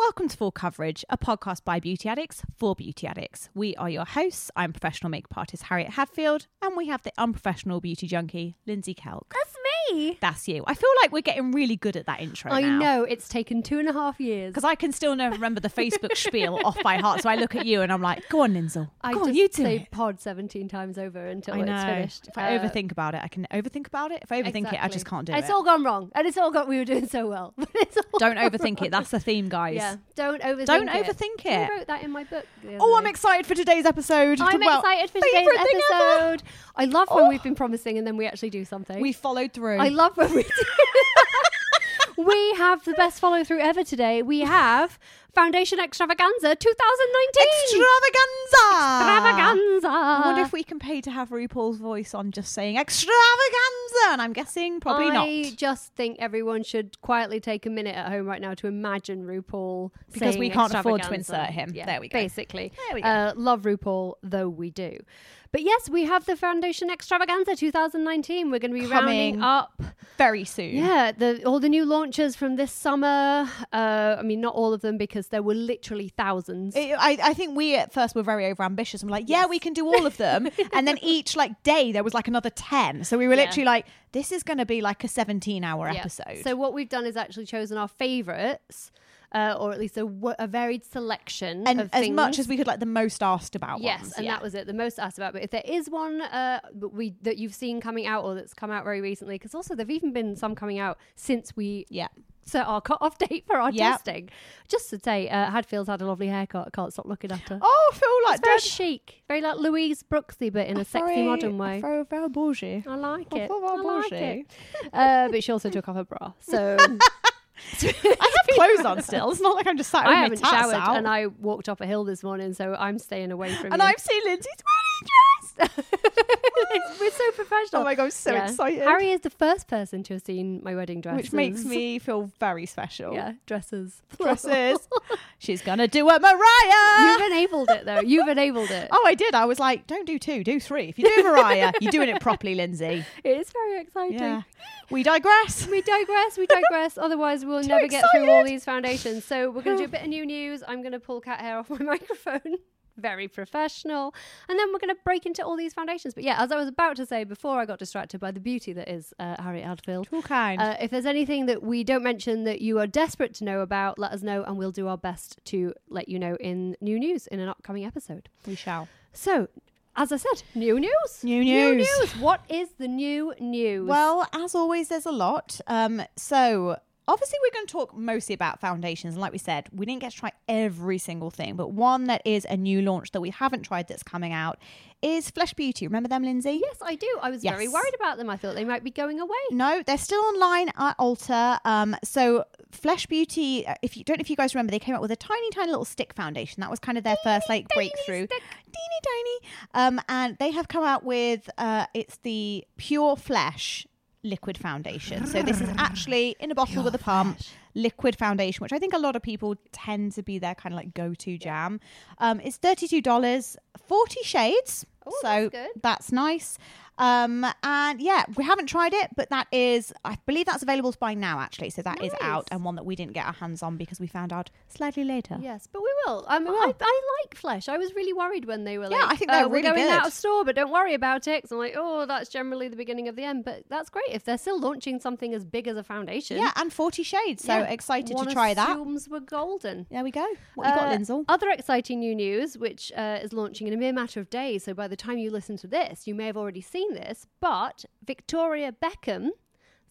Welcome to Full Coverage, a podcast by beauty addicts for beauty addicts. We are your hosts. I'm professional makeup artist Harriet Hadfield, and we have the unprofessional beauty junkie Lindsay Kelk. That's me. That's you. I feel like we're getting really good at that intro I now. know it's taken two and a half years. Because I can still never remember the Facebook spiel off by heart. So I look at you and I'm like, go on, Lindsay. I Go on, you do say it. pod seventeen times over until it's finished. If I Uh, overthink about it, I can overthink about it. If I overthink it, I just can't do It's it. It's all gone wrong, and it's all got. We were doing so well, but it's all Don't overthink it. That's the theme, guys. Yeah, don't overthink. Don't it. overthink I wrote that in my book. Oh, I'm excited for today's episode. I'm Well, excited for today's episode. I love when Oh. we've been promising and then we actually do something. We followed through. I love when we do. we have the best follow through ever today. We have Foundation Extravaganza 2019. Extravaganza! Extravaganza. I wonder if we can pay to have RuPaul's voice on just saying extravaganza, and I'm guessing probably I not. I just think everyone should quietly take a minute at home right now to imagine RuPaul Because we can't afford to insert him. Yeah, There we go. Basically, There we go. Uh, love RuPaul though we do, but yes, we have the Foundation Extravaganza 2019. We're going to be Coming rounding up. Very soon. Yeah, the all the new launches from this summer. Uh, I mean, not all of them because there were literally thousands. It- I, I think we at first were very over ambitious and we're like, yeah, we can do all of them. and then each like day there was like another 10. So we were Yeah. literally like, this is going to be like a 17 hour Yeah. episode. So what we've done is actually chosen our favourites, uh, or at least a, w- a varied selection and of as things. much as we could like the most asked about Yes, ones. and that was it. The most asked about. But if there is one uh, that we that you've seen coming out or that's come out very recently, because also there've even been some coming out since we yeah. Set our cut-off date for our Yeah. testing. Just to say, uh, Hadfield's had a lovely haircut. I can't stop looking at her. Oh, I feel like it's very chic, very like Louise Brooksy, but in a sexy Very- modern way. Very, very bougie. I like it. I very like bougie. it. Uh, but she also took off her bra, so I have clothes on still. It's not like I'm just sat with I my haven't tats showered out. and I walked up a hill this morning, so I'm staying away from And you. I've seen Lindsay's wedding dress. We're so professional. Oh my God, I'm so excited. Harry is the first person to have seen my wedding dress, Which makes me feel very special. yeah dresses. Dresses. She's gonna do a Mariah. You've enabled it though. You've enabled it. Oh, I did. I was like, don't do two, do three. If you do Mariah, you're doing it properly, Lindsay. It is very exciting. Yeah. We digress. We digress. We digress. Otherwise, we'll never get through all these foundations. So we're going to do a bit of new news. I'm going to pull cat hair off my microphone. Very professional. And then we're going to break into all these foundations. But yeah, as I was about to say before I got distracted by the beauty that is uh, Harriet Hadfield. Too kind. Uh, if there's anything that we don't mention that you are desperate to know about, let us know and we'll do our best to let you know in new news in an upcoming episode. we shall. So, as I said, new news. New news. New news. news. What is the new news? Well, as always, there's a lot. Um, so obviously we're going to talk mostly about foundations, and like we said, we didn't get to try every single thing, but one that is a new launch that we haven't tried that's coming out is Flesh Beauty. Remember them, Lindsay? yes, I do. I was very worried about them. I thought they might be going away. No, they're still online at Ulta. Um, so Flesh Beauty, uh, if you don't, know if you guys remember, they came out with a tiny, tiny little stick foundation. That was kind of their first like breakthrough, teeny tiny. Um, and they have come out with uh, it's the Pure Flesh liquid foundation. So this is actually in a bottle with a pump. Liquid foundation, which I think a lot of people tend to be their kind of like go-to jam. Um, it's thirty-two dollars, forty shades. Oh, so that's good. that's nice. Um, and yeah, we haven't tried it, but that is, I believe that's available to buy now, actually. So that is Nice. out and one that we didn't get our hands on because we found out slightly later. Yes, but we will. Um. I, I like Flesh. I was really worried when they were Yeah, like, I think they're "Uh, we're really going good." out of store, but don't worry about it. 'Cause I'm like, oh, that's generally the beginning of the end. But that's great if they're still launching something as big as a foundation. Yeah, and 40 shades. So Yeah, excited one to try that. assumes we're golden. There we go. What you got, Uh, Lindsay? Other exciting new news, which uh, is launching in a mere matter of days. So by the time you listen to this, you may have already seen this. But Victoria Beckham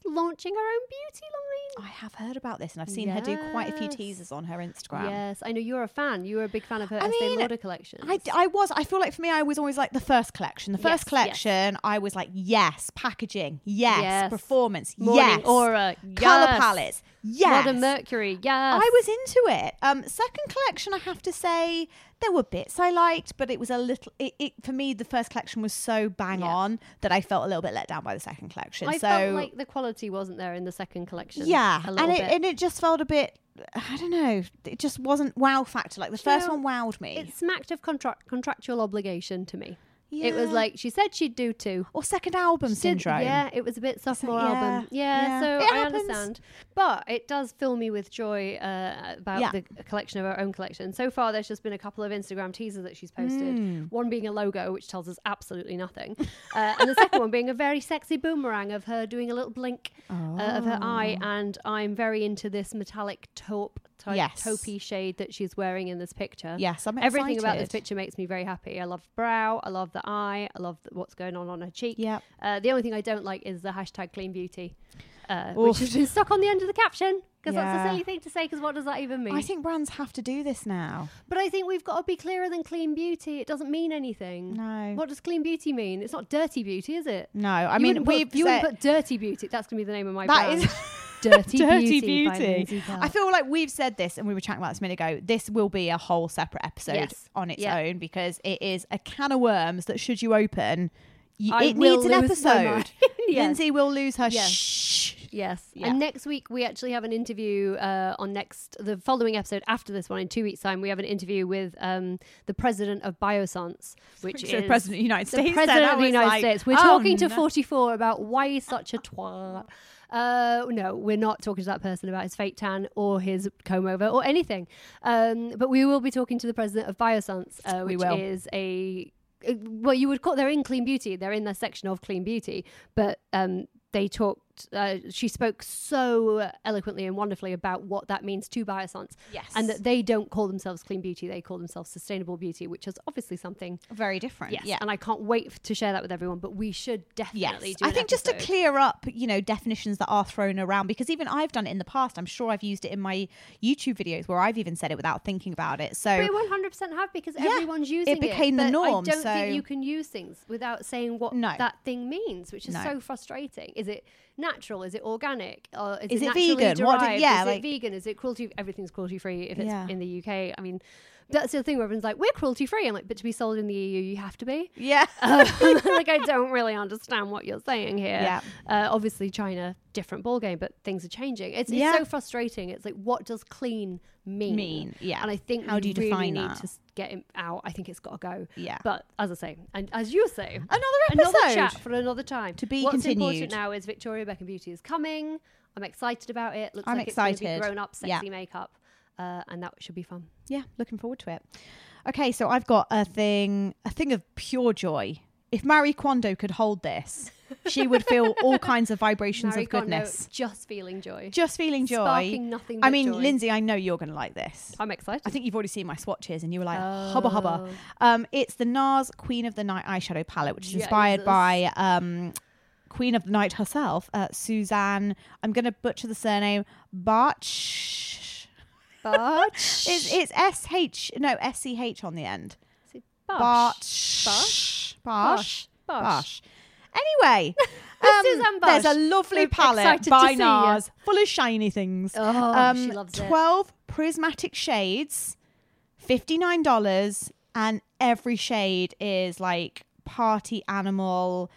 launching her own beauty line. I have heard about this and I've seen her do quite a few teasers on her Instagram. Yes, I know you're a fan. You were a big fan of her I Estee mean, Lauder collection. I, I was. I feel like for me, I was always like the first collection. The first yes. collection, I was like, yes, packaging, yes, Yes. performance, Morning yes, aura, color yes. palettes, Yes. Modern Mercury. Yes. I was into it. Um, second collection, I have to say, there were bits I liked, but it was a little. It, it for me, the first collection was so bang Yeah. on that I felt a little bit let down by the second collection. I so felt like the quality wasn't there in the second collection. yeah, a and it bit. and it just felt a bit. I don't know. It just wasn't wow factor. Like the Do you first know, one wowed me. it smacked of contract contractual obligation to me. It was like she said she'd do two. or second album She did- yeah, it was a bit sophomore yeah, album. Yeah, yeah. so It I happens. understand. But it does fill me with joy uh, about Yeah. the collection of her own collection. So far, there's just been a couple of Instagram teasers that she's posted. Mm. One being a logo, which tells us absolutely nothing, uh, and the second one being a very sexy boomerang of her doing a little blink uh, of her eye. And I'm very into this metallic taupe type Yes. taupey shade that she's wearing in this picture. Yes, I'm Everything about this picture makes me very happy. I love brow. I love the eye. I love the, what's going on on her cheek. Yep. Uh, the only thing I don't like is the hashtag clean beauty, uh, which has been stuck on the end of the caption because that's a silly thing to say. Because what does that even mean? I think brands have to do this now. but I think we've got to be clearer than clean beauty. It doesn't mean anything. No. What does clean beauty mean? It's not dirty beauty, is it? No, I You mean we've you said, wouldn't put dirty beauty. That's gonna be the name of my That brand. dirty, Dirty beauty. Beauty. I feel like we've said this and we were chatting about this a minute ago. This will be a whole separate episode Yes. on its Yeah. own because it is a can of worms that should you open, you, it needs an episode. Yes. Lindsay will lose her Yes. shh. Yes. Yeah. And next week we actually have an interview uh, on next the following episode after this one in two weeks' time. We have an interview with um, the president of Biossance, which So is the president of the United States. then, president of the United like, States. We're oh, talking to no. 44 about why he's such a twat. Uh, no, we're not talking to that person about his fake tan or his comb over or anything. Um, but we will be talking to the president of Biossance, uh, which will. is a uh, well, you would call they're in clean beauty. They're in their section of clean beauty, but um, they Uh, she spoke so eloquently and wonderfully about what that means to Biossance, Yes. and that they don't call themselves clean beauty; they call themselves sustainable beauty, which is obviously something very different. Yes, Yeah. and I can't wait to share that with everyone. But we should Yes, definitely do. I think just to clear up, you know, definitions that are thrown around because even I've done it in the past. I'm sure I've used it in my YouTube videos where I've even said it without thinking about it. So we 100 percent have because Yeah, everyone's using it. It became the norm, I don't so- think you can use things without saying what No. that thing means, which is No. so frustrating. Is it natural? Is it organic? Or is, Is it, it vegan? What did- derived? yeah, is like- it vegan? Is it cruelty? Everything's cruelty free if it's Yeah. in the UK. I mean, that's the thing where everyone's like, "We're cruelty free." I'm like, "But to be sold in the EU, you have to be." yeah, Um, like I don't really understand what you're saying here. Yeah. Uh, obviously, China different ballgame, but things are changing. It's, it's Yeah. so frustrating. It's like, what does clean mean? Mean, yeah. And I think How do you really define need that? to get it out. I think it's got to go. Yeah. But as I say, and as you say, another episode, another chat for another time. To be What's continued. important now is Victoria Beckham Beauty is coming. I'm excited about it. Looks I'm like it's going to be grown up, Yeah. sexy makeup, uh, and that should be fun. yeah, looking forward to it. Okay, so I've got a thing, a thing of pure joy. If Marie Kondo could hold this, she would feel all kinds of vibrations Marie of Kondo, goodness. just feeling joy. Just feeling joy. Sparking nothing I mean, joy. Lindsay, I know you're going to like this. I'm excited. I think you've already seen my swatches and you were like, hubba hubba. Oh. Um, it's the NARS Queen of the Night eyeshadow palette, which is inspired Jesus. by um, Queen of the Night herself, uh, Suzanne. I'm going to butcher the surname, Barch. It's, it's S H, no, S C H on the end. Bosh. Barch. Bosh? Barch. Bosh. Barch. Anyway, um, there's a lovely We're palette by. NARS, full of shiny things. Oh, um, she loves it. 12 prismatic shades, $59, and every shade is like party animal,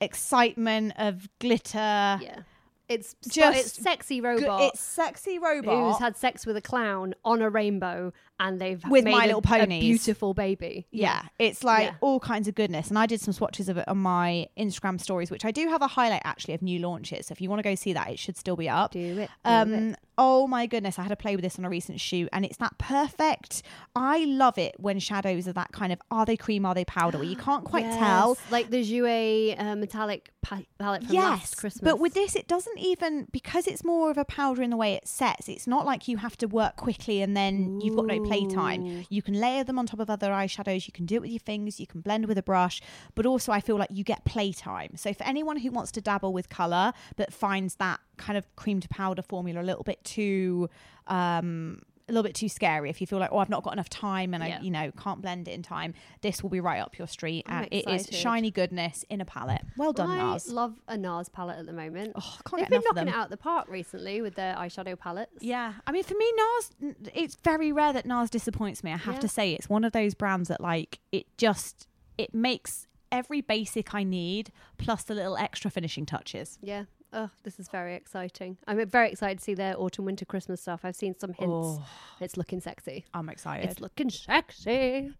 excitement of glitter. Yeah. It's Just it's sexy robot It's sexy robot. who's had sex with a clown on a rainbow and they've With made My a, Little a Ponies. beautiful baby. Yeah, it's like Yeah. all kinds of goodness. And I did some swatches of it on my Instagram stories, which I do have a highlight actually of new launches. So if you want to go see that, it should still be up. Do it. do it. Um, oh my goodness, I had to play with this on a recent shoot, and it's that perfect. I love it when shadows are that kind of are they cream, are they powder, where you can't quite tell. Like the Jouer uh, metallic pa- palette from Yes, last Christmas. but with this, it doesn't even because it's more of a powder in the way it sets. It's not like you have to work quickly and then you've got no playtime. You can layer them on top of other eyeshadows. You can do it with your fingers. You can blend with a brush. But also, I feel like you get playtime. So for anyone who wants to dabble with color but finds that kind of cream to powder formula a little bit too um a little bit too scary, if you feel like, oh, I've not got enough time and Yeah. I, you know, can't blend it in time, this will be right up your street. I'm and it is shiny goodness in a palette. Well done, I Nars. love a NARS palette at the moment. Oh, They've get been knocking it out of the park recently with their eyeshadow palettes. Yeah, I mean, for me, NARS, it's very rare that NARS disappoints me. I have Yeah. to say, it's one of those brands that, like, it just it makes every basic I need plus the little extra finishing touches. Yeah. Oh, this is very exciting. I'm very excited to see their autumn, winter, Christmas stuff. I've seen some hints. Oh. It's looking sexy. I'm excited. It's looking sexy.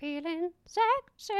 Feeling sexy.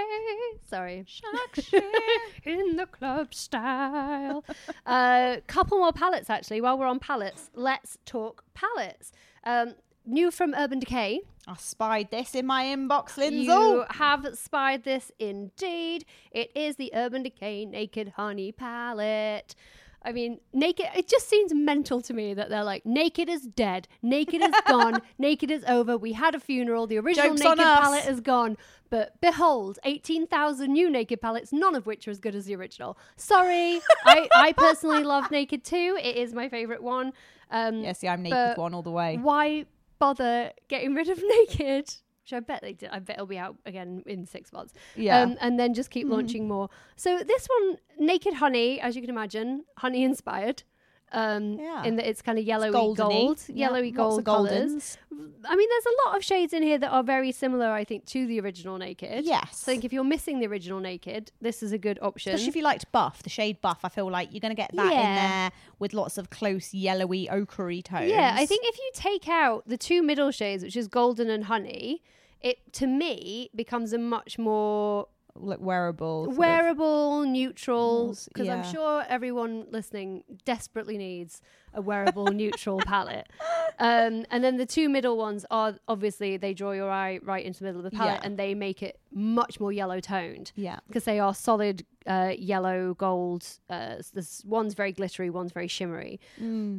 Sorry. Sexy In the club style. A uh, couple more palettes, actually. While we're on palettes, let's talk palettes. Um, new from Urban Decay. I spied this in my inbox, Lindsay. You have spied this indeed. It is the Urban Decay Naked Honey palette. I mean, naked, it just seems mental to me that they're like, naked is dead, naked is gone, naked is over. We had a funeral, the original Joke's naked palette is gone. But behold, 18,000 new naked palettes, none of which are as good as the original. Sorry, I, I personally love Naked too. It is my favourite one. Um, Yeah, see, I'm naked one all the way. why bother getting rid of naked? Which I bet they did. I bet it'll be out again in six months. Yeah. Um, and then just keep launching more. So this one, Naked Honey, as you can imagine, honey inspired. Um, Yeah. In that it's kind of yellowy gold, yellowy lots gold colors. I mean, there's a lot of shades in here that are very similar, I think, to the original Naked. Yes. So I think if you're missing the original Naked, this is a good option. Especially if you liked buff, the shade buff, I feel like you're going to get that in there with lots of close yellowy ochre tones. Yeah, I think if you take out the two middle shades, which is golden and honey, it to me becomes a much more like wearable. of- wearable, neutral. Yes, Because I'm sure everyone listening desperately needs a wearable, neutral palette. Um, and then the two middle ones are obviously they draw your eye right into the middle of the palette, Yeah. and they make it much more yellow toned Yeah. because they are solid uh, yellow gold. Uh, one's very glittery, one's very shimmery.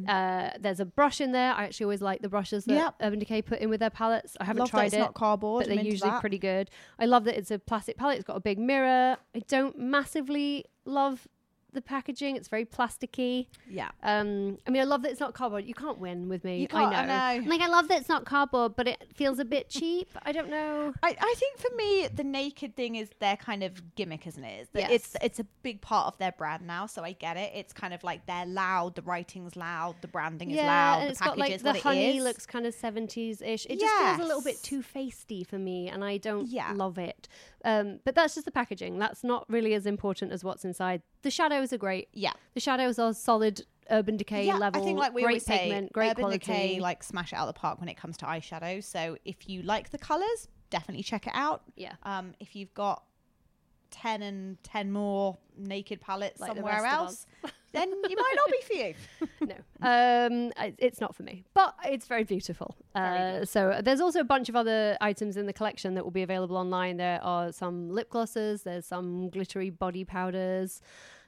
Uh, there's a brush in there. I actually always like the brushes that Mm. Yep. Urban Decay put in with their palettes. I haven't Love that tried it's it, not cardboard. but they're usually that. pretty good. I love that it's a plastic palette. It's got a big mirror. I don't massively love the packaging. It's very plasticky. Yeah. Um, I mean, I love that it's not cardboard. You can't win with me. You can't, I know. I know. Like, I love that it's not cardboard, but it feels a bit cheap. I don't know. I, I think for me the naked thing is their kind of gimmick, isn't it? It's, that it's it's a big part of their brand now, so I get it. It's kind of like they're loud, the writing's loud, the branding is loud, and the it's got like is the honey is. looks kind of seventies ish. It just feels a little bit too feisty for me, and I don't Yeah. love it. Um, but that's just the packaging. That's not really as important as what's inside. The shadows are great. yeah. The shadows are solid Urban Decay yeah, level. I think like we great always say, great Urban quality. Decay like smash it out of the park when it comes to eyeshadow. So if you like the colors, definitely check it out. yeah. Um, if you've got ten and ten more naked palettes Like somewhere else, then it might not be for you. no, um, I- it's not for me, but it's very beautiful. Uh, so there's also a bunch of other items in the collection that will be available online. There are some lip glosses, there's some glittery body powders.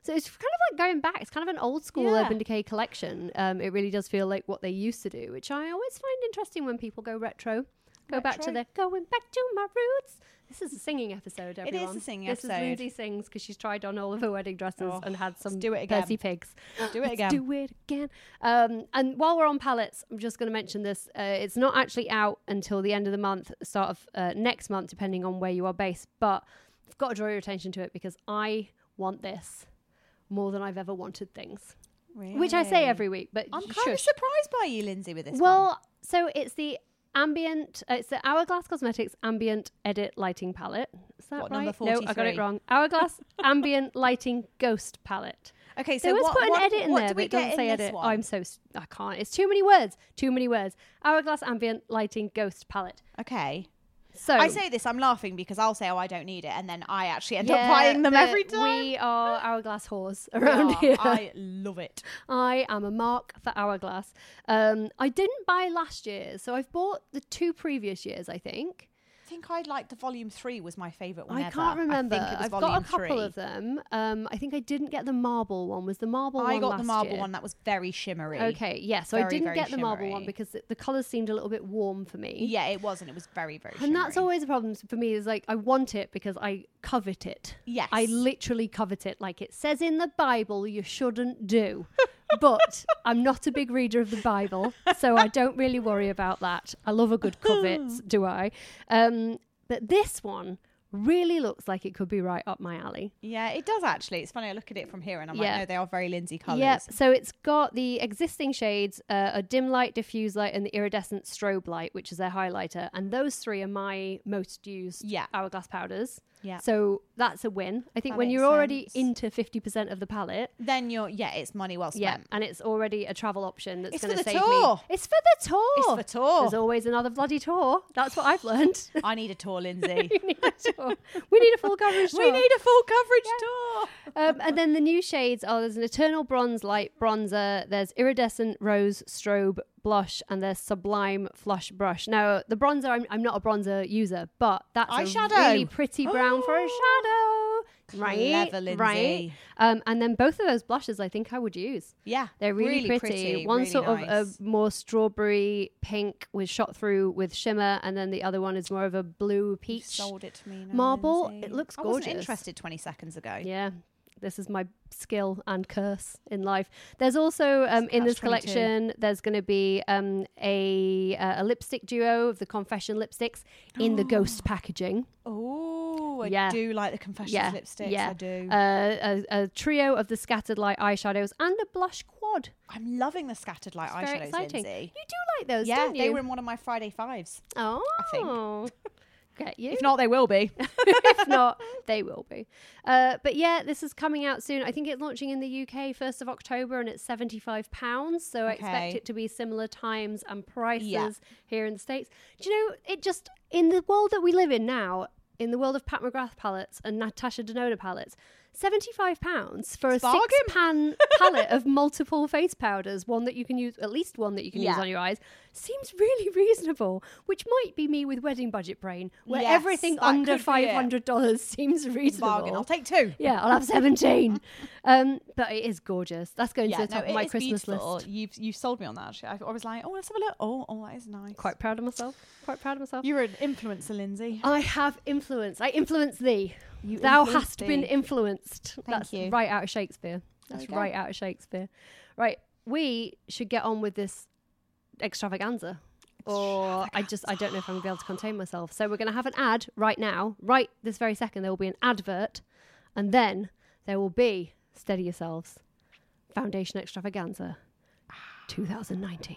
So it's kind of like going back. It's kind of an old school Yeah. Urban Decay collection. Um, it really does feel like what they used to do, which I always find interesting when people go retro. Go back to the going back to my roots. This is a singing episode, is a everyone. singing this episode. is Lindsay sings because she's tried on all of her wedding dresses Oh, and had some do it again. Percy pigs. Do it again. Do it again. Um, and while we're on palettes, I'm just going to mention this. Uh, it's not actually out until the end of the month, start of uh, next month, depending on where you are based. But I've got to draw your attention to it because I want this more than I've ever wanted things, which I say every week. But I'm kind of surprised by you, Lindsay, with this. Well, one. so it's the ambient. Uh, it's the Hourglass Cosmetics Ambient Edit Lighting Palette. Is that What, right? number No, I got it wrong. Hourglass Ambient Lighting Ghost Palette. okay, So so they always what, put an what, edit in what there, do but it doesn't say edit. one? I'm so—I can't. It's too many words. Too many words. Hourglass Ambient Lighting Ghost Palette. okay. So I say this, I'm laughing because I'll say, "Oh, I don't need it," and then I actually end up buying them the- every time. We are Hourglass whores We around are. here. I love it. I am a mark for Hourglass. Um, I didn't buy last year, so I've bought the two previous years. I think. I think I liked the volume three was my favorite one I ever. can't remember. I think it was I've got a couple three. of them. Um, I think I didn't get the marble one. Was the marble one? I got the marble year? one that was very shimmery. Okay, yeah. So I didn't very get the marble one because the, colours seemed a little bit warm for me. Yeah, it was, and it was very, very. And that's always a problem for me is like I want it because I covet it. Yes. I literally covet it. Like it says in the Bible you shouldn't do. but I'm not a big reader of the Bible, so I don't really worry about that. I love a good covet, do I? Um, but this one really looks like it could be right up my alley. Yeah, it does actually. It's funny. I look at it from here and I'm Yeah. like, no, they are very Lindsay colours. Yep. So it's got the existing shades, uh, a dim light, diffuse light, and the iridescent strobe light, which is their highlighter. And those three are my most used Yeah. hourglass powders. Yeah. So that's a win. I think That when makes you're already sense. into 50% of the palette, Then you're, yeah, it's money well spent. yeah, spent. and it's already a travel option that's It's for going to the save tour. me. It's for the tour. It's for tour. There's always another bloody tour. That's what I've learned. I need a tour, Lindsay. we need a tour. We need a full coverage tour. we need a full coverage tour. Um, and then the new shades are there's an eternal bronze light bronzer, there's iridescent rose strobe blush, and their sublime flush brush. Now the bronzer, I'm, I'm not a bronzer user, but that's a really pretty brown for a shadow, right? Clever. Right. Um, and then both of those blushes, I think I would use. Yeah, They're really, pretty. One really sort nice. of a more strawberry pink with shot through with shimmer, and then the other one is more of a blue You peach. sold it to me. now, marble. Lindsay. It looks gorgeous. I wasn't interested 20 seconds ago. Yeah. This is my skill and curse in life. There's also um, in this catch-22. collection. There's going to be um, a uh, a lipstick duo of the Confession lipsticks in the ghost packaging. Oh, I Yeah. do like the confession Yeah, lipsticks. yeah. I do. Uh, a, a trio of the scattered light eyeshadows and a blush quad. I'm loving the scattered light It's very eyeshadows, exciting. Lindsay. You do like those, Yeah, don't you? they were in one of my Friday fives. oh, I think. Get you. If not, they will be. if not, they will be. Uh, but yeah, this is coming out soon. I think it's launching in the UK first of October, and it's seventy five pounds. So I expect it to be similar times and prices Yeah. here in the states. Do you know? It just in the world that we live in now, in the world of Pat McGrath palettes and Natasha Denona palettes. Seventy-five pounds for a Bargain. six-pan palette of multiple face powders, one that you can use, at least one that you can use on your eyes, seems really reasonable. Which might be me with wedding budget brain, where Yes, everything under five hundred dollars seems reasonable. Bargain. I'll take two. yeah, I'll have seventeen. um, but it is gorgeous. That's going Yeah, to the top no, of my Christmas beautiful. list. You've you sold me on that. Actually, I, I was like, oh, let's have a look. Oh, oh, that is nice. Quite proud of myself. Quite proud of myself. You're an influencer, Lindsay. I have influence. I influence thee. You Thou hast been thee. influenced. That's you. right out of Shakespeare. That's go. right out of Shakespeare. Right. We should get on with this extravaganza. Or I just I don't know if I'm gonna be able to contain myself. So we're gonna have an ad right now. Right this very second there will be an advert and then there will be steady yourselves. Foundation extravaganza 2019.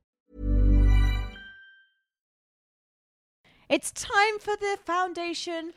It's time for the foundation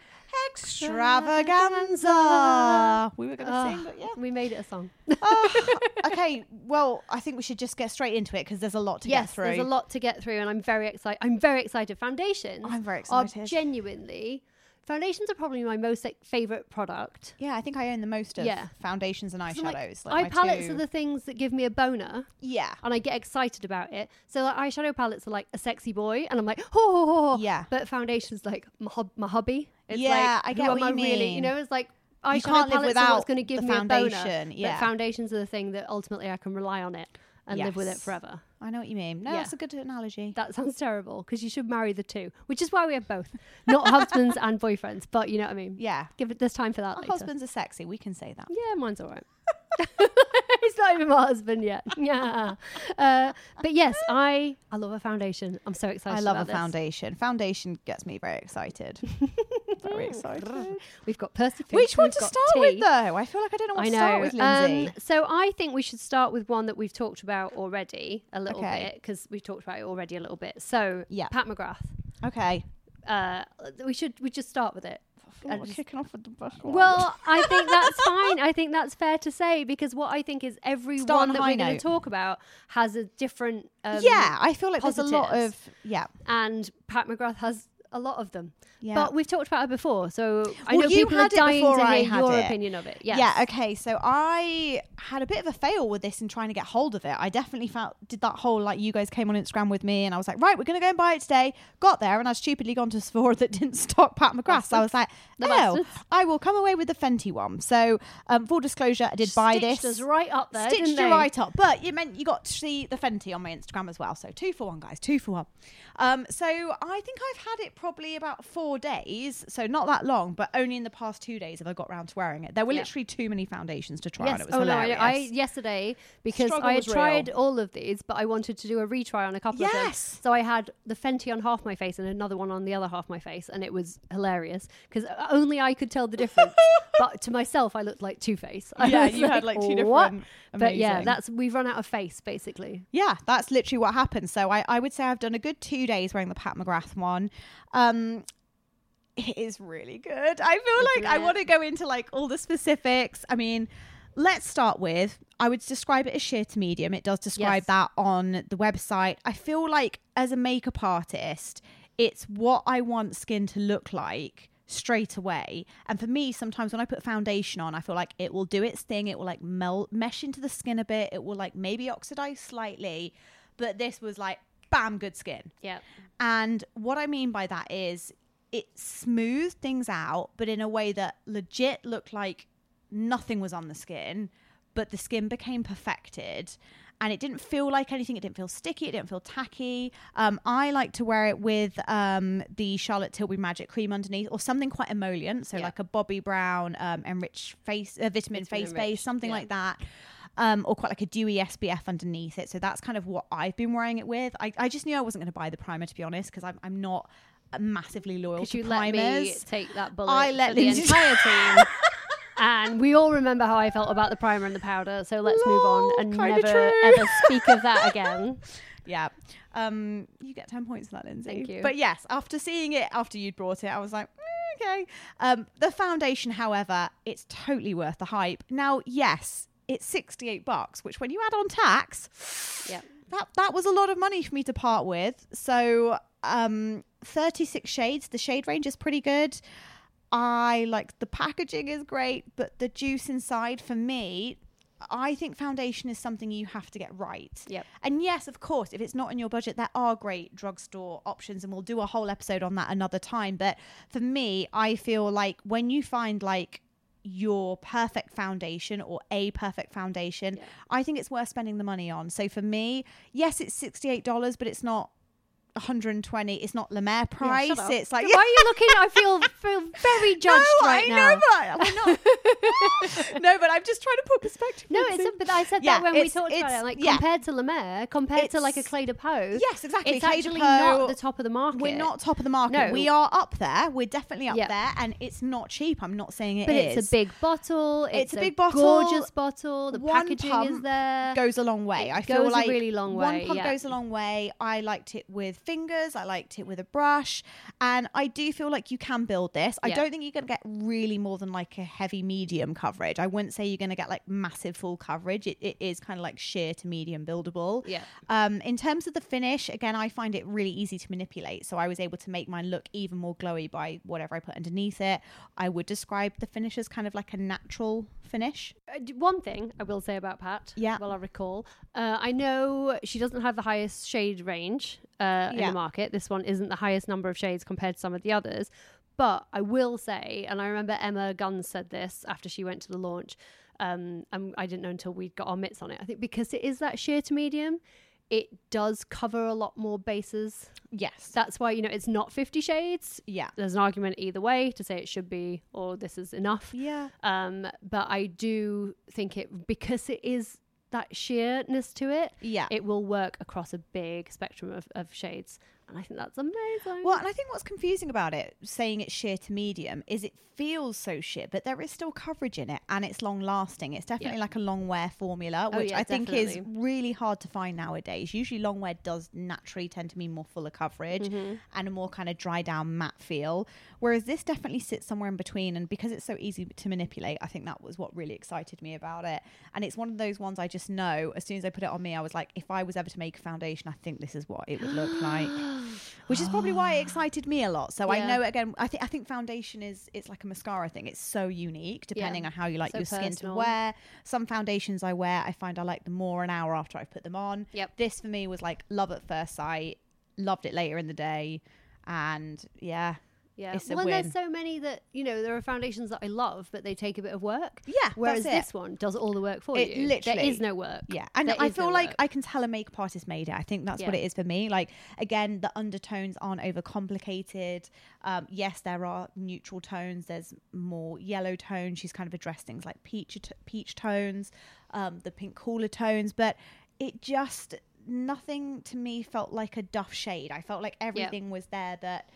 extravaganza. We were going to sing, but yeah. We made it a song. Oh, okay, well, I think we should just get straight into it because there's a lot to yes, get through. there's a lot to get through, and I'm very excited. I'm very excited. Foundations. I'm very excited. Are excited. genuinely, foundations are probably my most like, favorite product. Yeah, I think I own the most of Yeah. foundations and I'm like, eyeshadows. eye my palettes two- are the things that give me a boner, yeah. and I get excited about it. So like eyeshadow palettes are like a sexy boy, and I'm like, oh, Yeah. But foundations like my, hob- my hobby. It's Yeah, like, I get who what am you I really? mean. You know, it's like eyeshadow can't live palettes are what's going to give the me a boner. foundation, But yeah. foundations are the thing that ultimately I can rely on it and live with it forever. I know what you mean. No, Yeah. that's a good analogy. That sounds terrible because you should marry the two, which is why we have both, not husbands and boyfriends. But you know what I mean. yeah. Give it. There's time for that Our later. husbands are sexy. We can say that. Yeah, mine's all right. He's not even my husband yet. Yeah. Uh, but yes, I I love a foundation. I'm so excited. I love a this. foundation. Foundation gets me very excited. Very excited. We've got Percy. Finch, Which one to start with, though? I feel like I don't know what I to start with, Lindsay. Um, so I think we should start with one that we've talked about already a little Okay. bit because we've talked about it already a little bit. So Yeah. Pat McGrath. okay. Uh, we should we just start with it. Oh, And we're just- kicking off with the best one. well, I think that's fine. I think that's fair to say because what I think is every Start on one a that we're going to talk about has a different. Um, yeah, I feel like there's a lot of yeah. and Pat McGrath has a lot of them. Yeah. But we've talked about it before, so I Well, know people are had it dying to I hear your it. opinion of it. Yes. Yeah, okay. So I had a bit of a fail with this in trying to get hold of it. I definitely felt did that whole like you guys came on Instagram with me and I was like, right, we're gonna go and buy it today. Got there and I stupidly gone to Sephora that didn't stock Pat McGrath. So I was like, no, oh. I will come away with the Fenty one. So um, full disclosure, I did buy this. us right up there. Stitched you right up. But you meant you got to see the Fenty on my Instagram as well. So two for one, guys. Two for one. Um, so I think I've had it probably about four days. So not that long, but only in the past two days have I got round to wearing it. There were Yeah. literally too many foundations to try Yes. on. It was oh no. I, I yesterday because Struggle I had was real. tried all of these, but I wanted to do a retry on a couple of them. Yes. So I had the Fenty on half my face and another one on the other half my face, and it was hilarious because only I could tell the difference. but to myself, I looked like Two Face. Yeah, you had, like, two "What?" different- But yeah, that's we've run out of face basically. Yeah, that's literally what happened. So I, I would say I've done a good two days wearing the Pat McGrath one. Um, it is really good. I feel like I want to go into like all the specifics. I mean, let's start with I would describe it as sheer to medium. It does describe Yes. that on the website. I feel like as a makeup artist, it's what I want skin to look like straight away. And for me, sometimes when I put foundation on, I feel like it will do its thing. It will like melt, mesh into the skin a bit. It will like maybe oxidize slightly. But this was like, bam, good skin. Yeah. And what I mean by that is it smoothed things out, but in a way that legit looked like nothing was on the skin, but the skin became perfected. And it didn't feel like anything. It didn't feel sticky. It didn't feel tacky. Um, I like to wear it with um, the Charlotte Tilbury Magic Cream underneath, or something quite emollient, so Yeah. like a Bobbi Brown um, enriched face, uh, vitamin, Vitamin face base, something yeah. like that. Um, or quite like a dewy SPF underneath it. So that's kind of what I've been wearing it with. I, I just knew I wasn't going to buy the primer to be honest, because I'm, I'm not massively loyal to you let me take that bullet I let the entire team. And we all remember how I felt about the primer and the powder, so let's move on and never true. ever speak of that again. Yeah. Um, you get 10 points for that, Lindsay. Thank you. But yes, after seeing it, after you'd brought it, I was like, "Mm, okay. Um, the foundation, however, it's totally worth the hype. Now, yes, it's 68 bucks, which when you add on tax, Yeah. that, that was a lot of money for me to part with. So, um, 36 shades. The shade range is pretty good. I like the packaging is great, but the juice inside for me, I think foundation is something you have to get right. Yep. And yes, of course, if it's not in your budget, there are great drugstore options, and we'll do a whole episode on that another time. But for me, I feel like when you find like your perfect foundation or a perfect foundation, I think it's worth spending the money on. So for me, yes, it's $68, but it's not 120 it's not Mer price up. it's like Why are you looking? I feel feel very judged no, right I now. know, but no, but I'm just trying to put perspective. No, it's a, but I said Yeah, that when we talked about it. Like yeah. compared to Mer, compared to like a Clé de Peau, Yes, exactly. It's de actually not the top of the market. We're not top of the market. No. We are up there. We're definitely up Yeah. there, and it's not cheap. I'm not saying it but is. it's a big bottle. It's, It's a big bottle. gorgeous bottle. The One packaging is there. goes a long way. It I feel like really long way. One pump yeah. goes a long way. I liked it with fingers. I liked it with a brush, and I do feel like you can build this. I don't think you're going to get really more than like a heavy medium coverage. I wouldn't say you're going to get like massive full coverage. It, it is kind of like sheer to medium buildable. Yeah. Um, in terms of the finish, again, I find it really easy to manipulate. So I was able to make mine look even more glowy by whatever I put underneath it. I would describe the finish as kind of like a natural finish. Uh, One thing I will say about Pat, Yeah. well, I recall, uh, I know she doesn't have the highest shade range uh, in Yeah. the market. This one isn't the highest number of shades compared to some of the others. But I will say, and I remember Emma Guns said this after she went to the launch. Um, and I didn't know until we'd got our mitts on it. I think because it is that sheer to medium, it does cover a lot more bases. Yes. That's why you know it's not Fifty Shades. yeah. There's an argument either way to say it should be or this is enough. Yeah. Um, but I do think it because it is that sheerness to it. Yeah. It will work across a big spectrum of, of shades. And I think that's amazing. Well, and I think what's confusing about it, saying it's sheer to medium, is it feels so sheer, but there is still coverage in it and it's long lasting. It's definitely Yeah. like a long wear formula, Oh, which yeah, I think is really hard to find nowadays. Usually, long wear does naturally tend to mean more fuller coverage Mm-hmm. and a more kind of dry down matte feel. Whereas this definitely sits somewhere in between. And because it's so easy to manipulate, I think that was what really excited me about it. And it's one of those ones I just know as soon as I put it on me, I was like, if I was ever to make a foundation, I think this is what it would look like. Which is probably why it excited me a lot. So I know again, I think I think foundation is it's like a mascara thing. It's so unique depending on how you like So your skin to wear. Some foundations I wear, I find I like them more an hour after I've put them on. Yep. This for me was like love at first sight. Loved it later in the day, and yeah, yeah. it's a well, and win. there's so many that, you know, there are foundations that I love, but they take a bit of work. Yeah, Whereas that's it. this one does all the work for It you. literally- There is no work. Yeah, and There I feel no like work. I can tell a makeup artist made it. I think that's what it is for me. Like again, the undertones aren't overcomplicated. Um, yes, there are neutral tones. There's more yellow tones. She's kind of addressed things like peach peach tones, um, the pink cooler tones, but it just nothing to me felt like a duff shade. I felt like everything was there that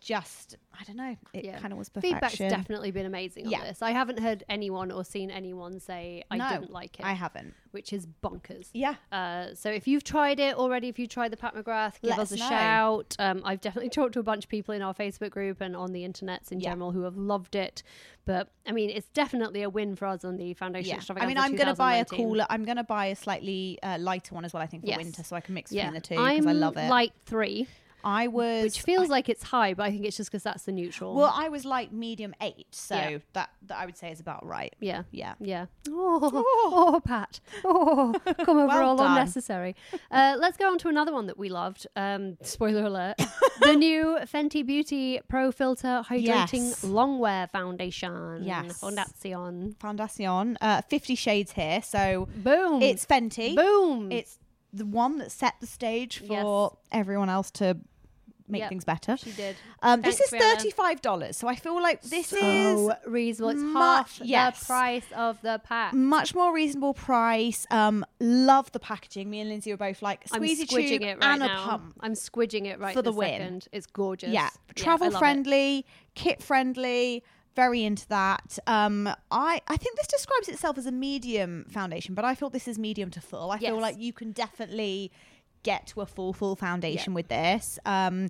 just I don't know. It Yeah. kind of was perfection. Feedback's definitely been amazing on Yeah. this. I haven't heard anyone or seen anyone say I No, didn't like it. I haven't. which is bonkers. Yeah. Uh, so if you've tried it already, if you tried the Pat McGrath, give Let us a know. shout. Um, I've definitely talked to a bunch of people in our Facebook group and on the internets in Yeah. general who have loved it. But I mean, it's definitely a win for us on the foundation Yeah. I mean, I'm going to buy a cooler. I'm going to buy a slightly uh, lighter one as well. I think for Yes. winter, so I can mix between the two because I love it. light three, I was, which feels like it's high, but I think it's just because that's the neutral. well, I was like medium eight, so Yeah. that that I would say is about right. yeah. Yeah. Yeah. Oh, oh, Pat. Oh, come over Well all done. unnecessary. Uh, let's go on to another one that we loved. Um, spoiler alert. the new Fenty Beauty Pro Filter Hydrating Yes. Longwear Foundation. Yes. Foundation. Foundation, uh, Fifty Shades here, so Boom. it's Fenty. Boom. It's the one that set the stage for Yes. everyone else to make Yep. things better. she did. Um, this is thirty five dollars, so I feel like this so is reasonable. It's much- half yes. the price of the pack. much more reasonable price. Um, love the packaging. Me and Lindsay were both like I'm squeezy squidging tube it right and a pump. I'm squidging it right for the win. It's gorgeous. Yeah, travel it. friendly, kit friendly. Very into that. Um, I I think this describes itself as a medium foundation, but I feel this is medium to full. I feel like you can definitely get to a full full foundation with this. Um,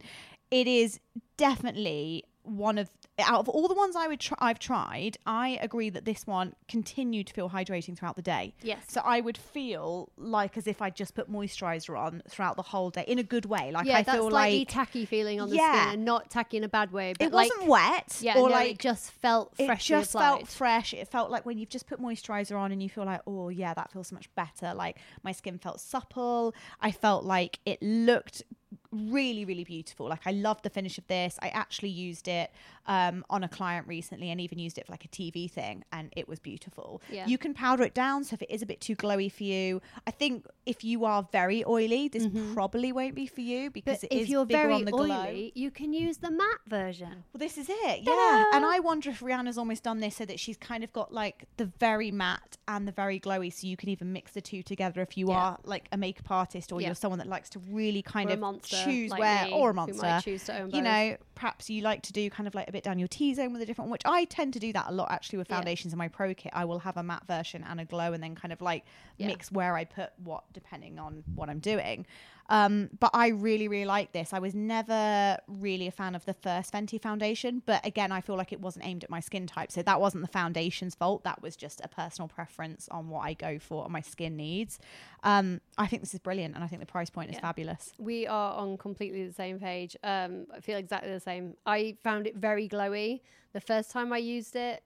it is definitely one of out of all the ones I would try, I've tried. I agree that this one continued to feel hydrating throughout the day. Yes. So I would feel like as if I just put moisturizer on throughout the whole day in a good way. Like yeah, I that feel slightly like tacky feeling on the Yeah. skin and not tacky in a bad way. But it like, wasn't wet Yeah, or no, like it just felt fresh. it just applied. felt fresh. It felt like when you've just put moisturizer on and you feel like, oh yeah, that feels so much better. Like my skin felt supple. I felt like it looked really, really beautiful. Like I love the finish of this. I actually used it um, on a client recently and even used it for like a TV thing, and it was beautiful. Yeah. You can powder it down, so if it is a bit too glowy for you, I think if you are very oily, this probably won't be for you because Mm-hmm. but it if is you're very on the glow. oily, you can use the matte version. Well, this is it, yeah. And I wonder if Rihanna's almost done this so that she's kind of got like the very matte and the very glowy, so you can even mix the two together if you Yeah. are like a makeup artist or Yeah. you're someone that likes to really kind Or of monster choose like where, me, or a monster. choose to own You know, perhaps you like to do kind of like a bit down your T zone with a different one, which I tend to do that a lot actually with Yeah. foundations in my pro kit. I will have a matte version and a glow, and then kind of like Yeah. mix where I put what depending on what I'm doing. Um, but I really, really like this. I was never really a fan of the first Fenty foundation, but again, I feel like it wasn't aimed at my skin type. So that wasn't the foundation's fault. That was just a personal preference on what I go for and my skin needs. Um, I think this is brilliant, and I think the price point is Yeah. fabulous. We are on completely the same page. Um, I feel exactly the same. I found it very glowy. The first time I used it,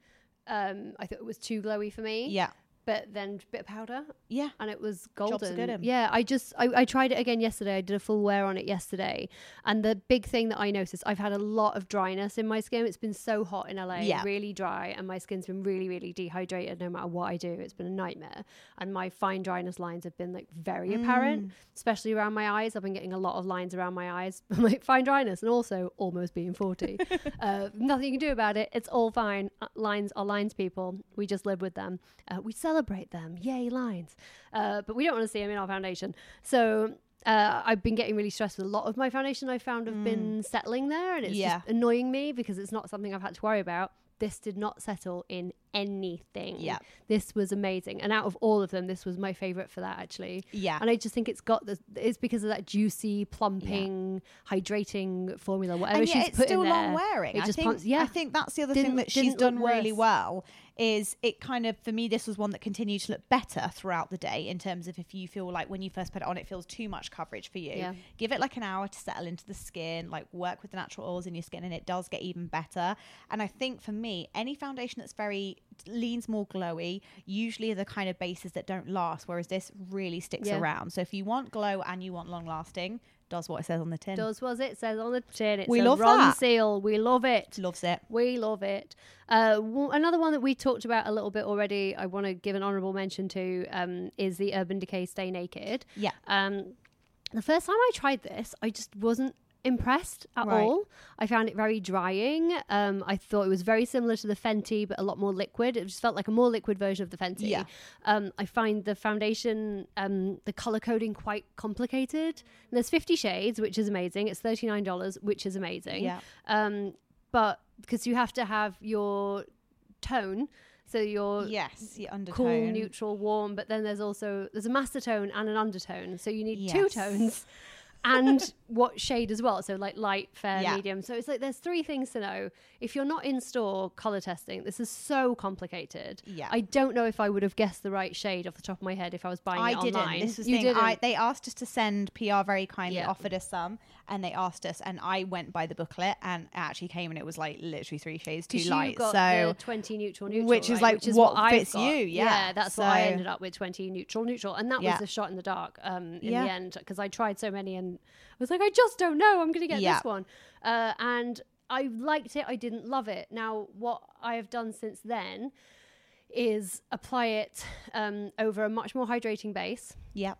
um, I thought it was too glowy for me. Yeah, But then a bit of powder, yeah, and it was golden. Yeah, I just I, I tried it again yesterday. I did a full wear on it yesterday, and the big thing that I noticed, I've had a lot of dryness in my skin. It's been so hot in LA, Yeah. really dry, and my skin's been really really dehydrated. No matter what I do, it's been a nightmare. And my fine dryness lines have been like very Mm. apparent, especially around my eyes. I've been getting a lot of lines around my eyes, like fine dryness, and also almost being forty. uh, nothing you can do about it. It's all fine. Uh, lines are lines, people. We just live with them. Uh, we celebrate them. Yay, lines. Uh, but we don't want to see them in our foundation. So uh, I've been getting really stressed with a lot of my foundation I found have been settling there and it's Mm. Yeah. just annoying me because it's not something I've had to worry about. This did not settle in anything. Yeah. This was amazing. And out of all of them, this was my favorite for that actually. Yeah. And I just think it's got the it's because of that juicy, plumping, hydrating formula, whatever and she's it's put still in long there. wearing. It I just think, yeah. I think that's the other Didn't- thing that she's done really worse. well is it kind of for me this was one that continued to look better throughout the day in terms of if you feel like when you first put it on it feels too much coverage for you Yeah. give it like an hour to settle into the skin like work with the natural oils in your skin and it does get even better and i think for me any foundation that's very leans more glowy usually are the kind of bases that don't last whereas this really sticks Yeah. around so if you want glow and you want long lasting does what it says on the tin Does what it says on the tin. It's We a love Ron that. seal. We love it. loves it We love it. Uh, w- another one that we talked about a little bit already, I want to give an honourable mention to, um, is the Urban Decay Stay Naked. Yeah. Um, the first time I tried this, I just wasn't impressed at Right. all. I found it very drying. Um, I thought it was very similar to the Fenty, but a lot more liquid. It just felt like a more liquid version of the Fenty. Yeah. Um, I find the foundation, um, the color coding quite complicated. And there's 50 shades, which is amazing. It's $39, which is amazing. Yeah. Um, but because you have to have your tone, so your yes the undertone cool, neutral, warm, but then there's also there's a master tone and an undertone. So you need two tones. And what shade as well. So like light, fair, Yeah. medium. So it's like there's three things to know. If you're not in store color testing, this is so complicated. Yeah. I don't know if I would have guessed the right shade off the top of my head if I was buying I it didn't. online. This was you thing. didn't. I, they asked us to send PR very kindly Yeah. offered us some, and they asked us, and I went by the booklet, and it actually came, and it was like literally three shades too light. So 20 neutral neutral. which is right? like which is what I've fits you, yeah. that's what I ended up with 20 neutral neutral. And that Yeah. was the shot in the dark um, in Yeah. the end because I tried so many and I was like, I just don't know. I'm going to get Yeah. this one. Uh, and I liked it. I didn't love it. Now, what I have done since then is apply it um, over a much more hydrating base yeah,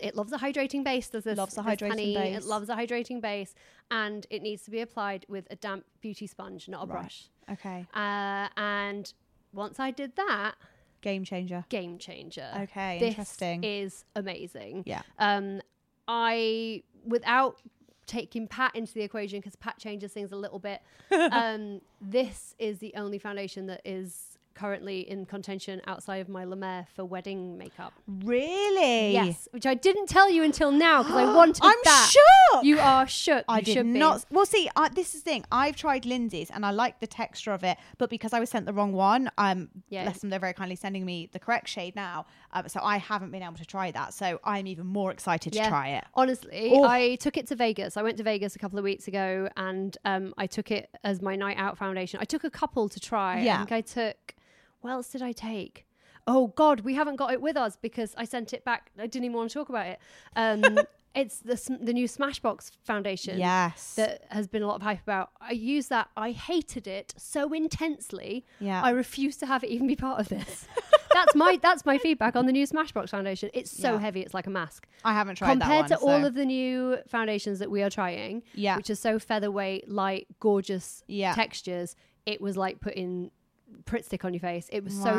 it loves a hydrating base. Does this? Loves a hydrating honey. base. It loves a hydrating base, and it needs to be applied with a damp beauty sponge, not a Right. brush. okay, Uh, and once I did that, game changer. game changer. Okay, this interesting. Is amazing. Yeah. Um, I without taking Pat into the equation because Pat changes things a little bit. um, this is the only foundation that is currently in contention outside of my Mer for wedding makeup. Really? Yes, which I didn't tell you until now because I wanted to I'm that. shook. You are shook. I you did should be. not. Well, see, I, this is the thing. I've tried Lindsay's and I like the texture of it, but because I was sent the wrong one, um, Yeah. bless them, they're very kindly sending me the correct shade now. Um, so I haven't been able to try that. So I'm even more excited to try it. Honestly, Oh. I took it to Vegas. I went to Vegas a couple of weeks ago and um, I took it as my night out foundation. I took a couple to try. Yeah. I think I took, what else did I take? Oh, God, we haven't got it with us because I sent it back. I didn't even want to talk about it. Um, it's the, sm- the new Smashbox foundation. Yes. That has been a lot of hype about. I used that. I hated it so intensely. Yeah. I refuse to have it even be part of this. that's my that's my feedback on the new Smashbox foundation. It's so Yeah. heavy. It's like a mask I haven't tried compared that to one, all of the new foundations that we are trying, Yeah. which are so featherweight, light, gorgeous Yeah. textures, it was like putting Pritt stick on your face. It was Wow. so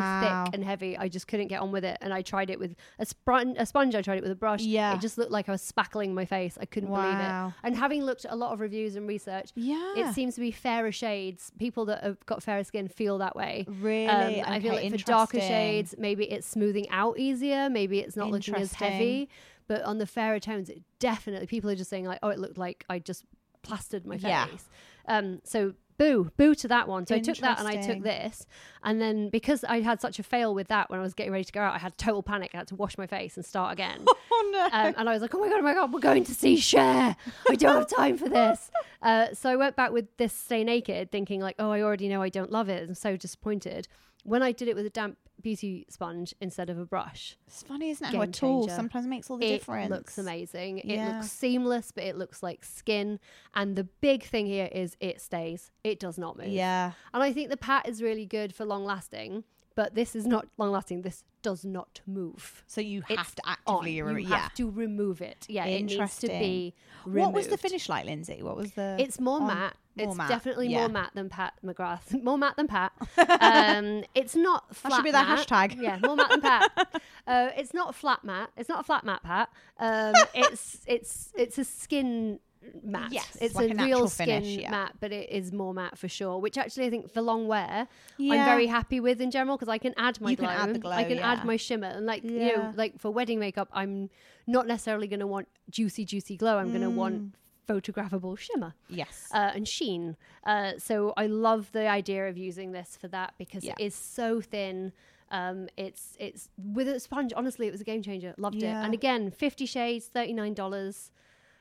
thick and heavy. I just couldn't get on with it. And I tried it with a, spon- a sponge. I tried it with a brush. Yeah. It just looked like I was spackling my face. I couldn't believe it. And having looked at a lot of reviews and research, Yeah. it seems to be fairer shades. People that have got fairer skin feel that way. Really? Um, I feel like for darker shades, maybe it's smoothing out easier. Maybe it's not looking as heavy. But on the fairer tones, it definitely people are just saying like, "Oh, it looked like I just plastered my Yeah. face." Um, so boo, boo to that one. So I took that and I took this, and then because I had such a fail with that when I was getting ready to go out, I had total panic. I had to wash my face and start again. Oh no. Um, and I was like, oh my God, oh my God, we're going to see Cher. I don't have time for this. Uh, so I went back with this Stay Naked, thinking, like, oh, I already know I don't love it. I'm so disappointed. When I did it with a damp beauty sponge instead of a brush, it's funny, isn't it? How a tool sometimes makes all the it difference. It looks amazing. It looks seamless, but it looks like skin. And the big thing here is it stays, it does not move. Yeah. And I think the pat is really good for long lasting, but this is not long lasting. This does not move. So you It's have to actively on. remove. You Yeah. have to remove it. Yeah, it needs to be What was the finish like, Lindsay? What was the? It's more on- matte. More it's matte, definitely yeah. more matte than Pat McGrath. more matte than Pat. Um, it's not flat should be that matte. hashtag. Yeah, more matte than Pat. Uh, it's not flat matte. It's not a flat matte Pat. Um, it's it's it's a skin matte. Yes, it's like a, a real skin finish, yeah. matte, but it is more matte for sure. Which actually I think for long wear, I'm very happy with in general because I can add my You glow. can add the glow, I can yeah. add my shimmer, and like you know, like for wedding makeup, I'm not necessarily going to want juicy, juicy glow. I'm going to Mm. want photographable shimmer Yes. uh, and sheen. Uh, so I love the idea of using this for that because Yeah. it is so thin. Um, it's it's with a sponge. Honestly, it was a game changer. Loved it. And again, Fifty Shades, thirty nine dollars.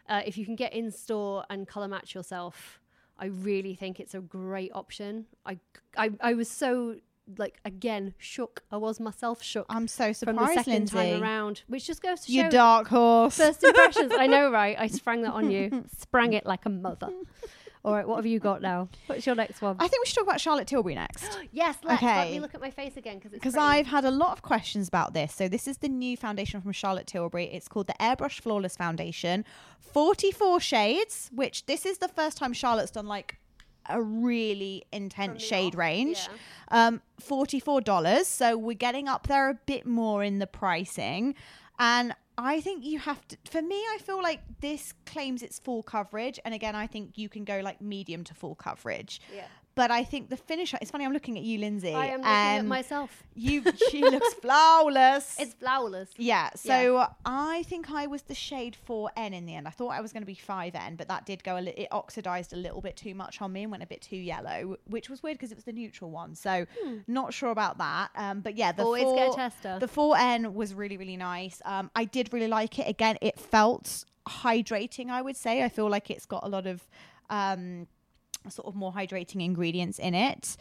Uh, if you can get in store and color match yourself, I really think it's a great option. I I, I was so like again shook. I was myself shook I'm so surprised. From the second Lindsay. time around, which just goes to You show dark horse. First impressions. I know, right? I sprang that on you. Sprang it like a mother. All right, what have you got now? What's your next one? I think we should talk about Charlotte Tilbury next. yes, let's. Let me look at my face again because Because. I've had a lot of questions about this. So this is the new foundation from Charlotte Tilbury. It's called the Airbrush Flawless Foundation. 44 shades, which this is the first time Charlotte's done like a really intense shade off, range. Um, $44. So we're getting up there a bit more in the pricing. And I think you have to, for me, I feel like this claims it's full coverage. And again, I think you can go like medium to full coverage. Yeah. But I think the finish, it's funny, I'm looking at you, Lindsay. I am looking at and myself. You, she looks flawless. It's flawless. yeah. So I think I was the shade 4N in the end. I thought I was going to be 5N, but that did go a li- it oxidized a little bit too much on me and went a bit too yellow, which was weird because it was the neutral one. So not sure about that. Um, but yeah, the Hmm. Always four, get a tester. The 4N was really really nice. Um, I did really like it. Again, it felt hydrating. I would say. I feel like it's got a lot of um, sort of more hydrating ingredients in it.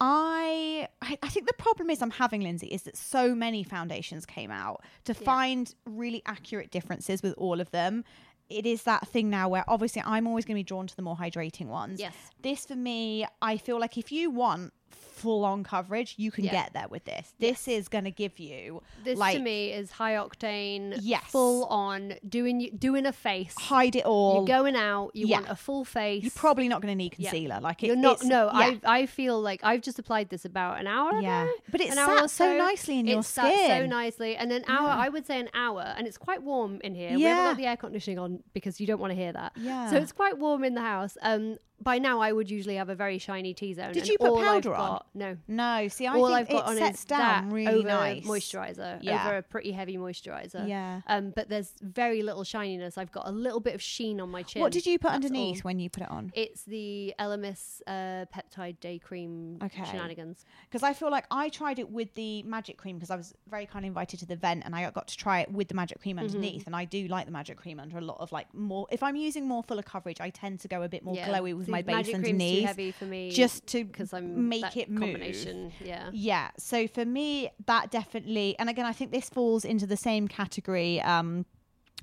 I, I think the problem is I'm having Lindsay is that so many foundations came out to find really accurate differences with all of them. It is that thing now where obviously I'm always going to be drawn to the more hydrating ones. Yes. This for me, I feel like if you want full on coverage, you can Yeah. get there with this. This is going to give you This like to me is high octane. Yes. Full on doing doing a face. hide it all. You're going out. You Yeah. want a full face. You're probably not going to need Yeah. concealer. Like it, You're not. it's- No, yeah. I I feel like I've just applied this about an hour. Yeah. ago, But it an hour sat or so nicely in your It sat so nicely, and an hour. Yeah. I would say an hour, and it's quite warm in here. We Yeah. haven't got the air conditioning on because you don't want to hear that. Yeah. So it's quite warm in the house. Um, by now I would usually have a very shiny T zone. Did you put powder on? No. No, see, I all think I've got it on sets is down that really over nice. moisturizer, Yeah. over a pretty heavy moisturizer. Yeah. Um, but there's very little shininess. I've got a little bit of sheen on my chin. What did you put That's underneath all. when you put it on? It's the Elemis uh, peptide day cream Okay. shenanigans. Because I feel like I tried it with the magic cream because I was very kindly invited to the event and I got to try it with the magic cream Mm-hmm. underneath. And I do like the magic cream under a lot of like more. If I'm using more fuller coverage, I tend to go a bit more glowy with the my base magic cream's underneath. Too heavy for me, just to because I'm make it move. Combination. Yeah. Yeah. So for me, that definitely, and again, I think this falls into the same category um,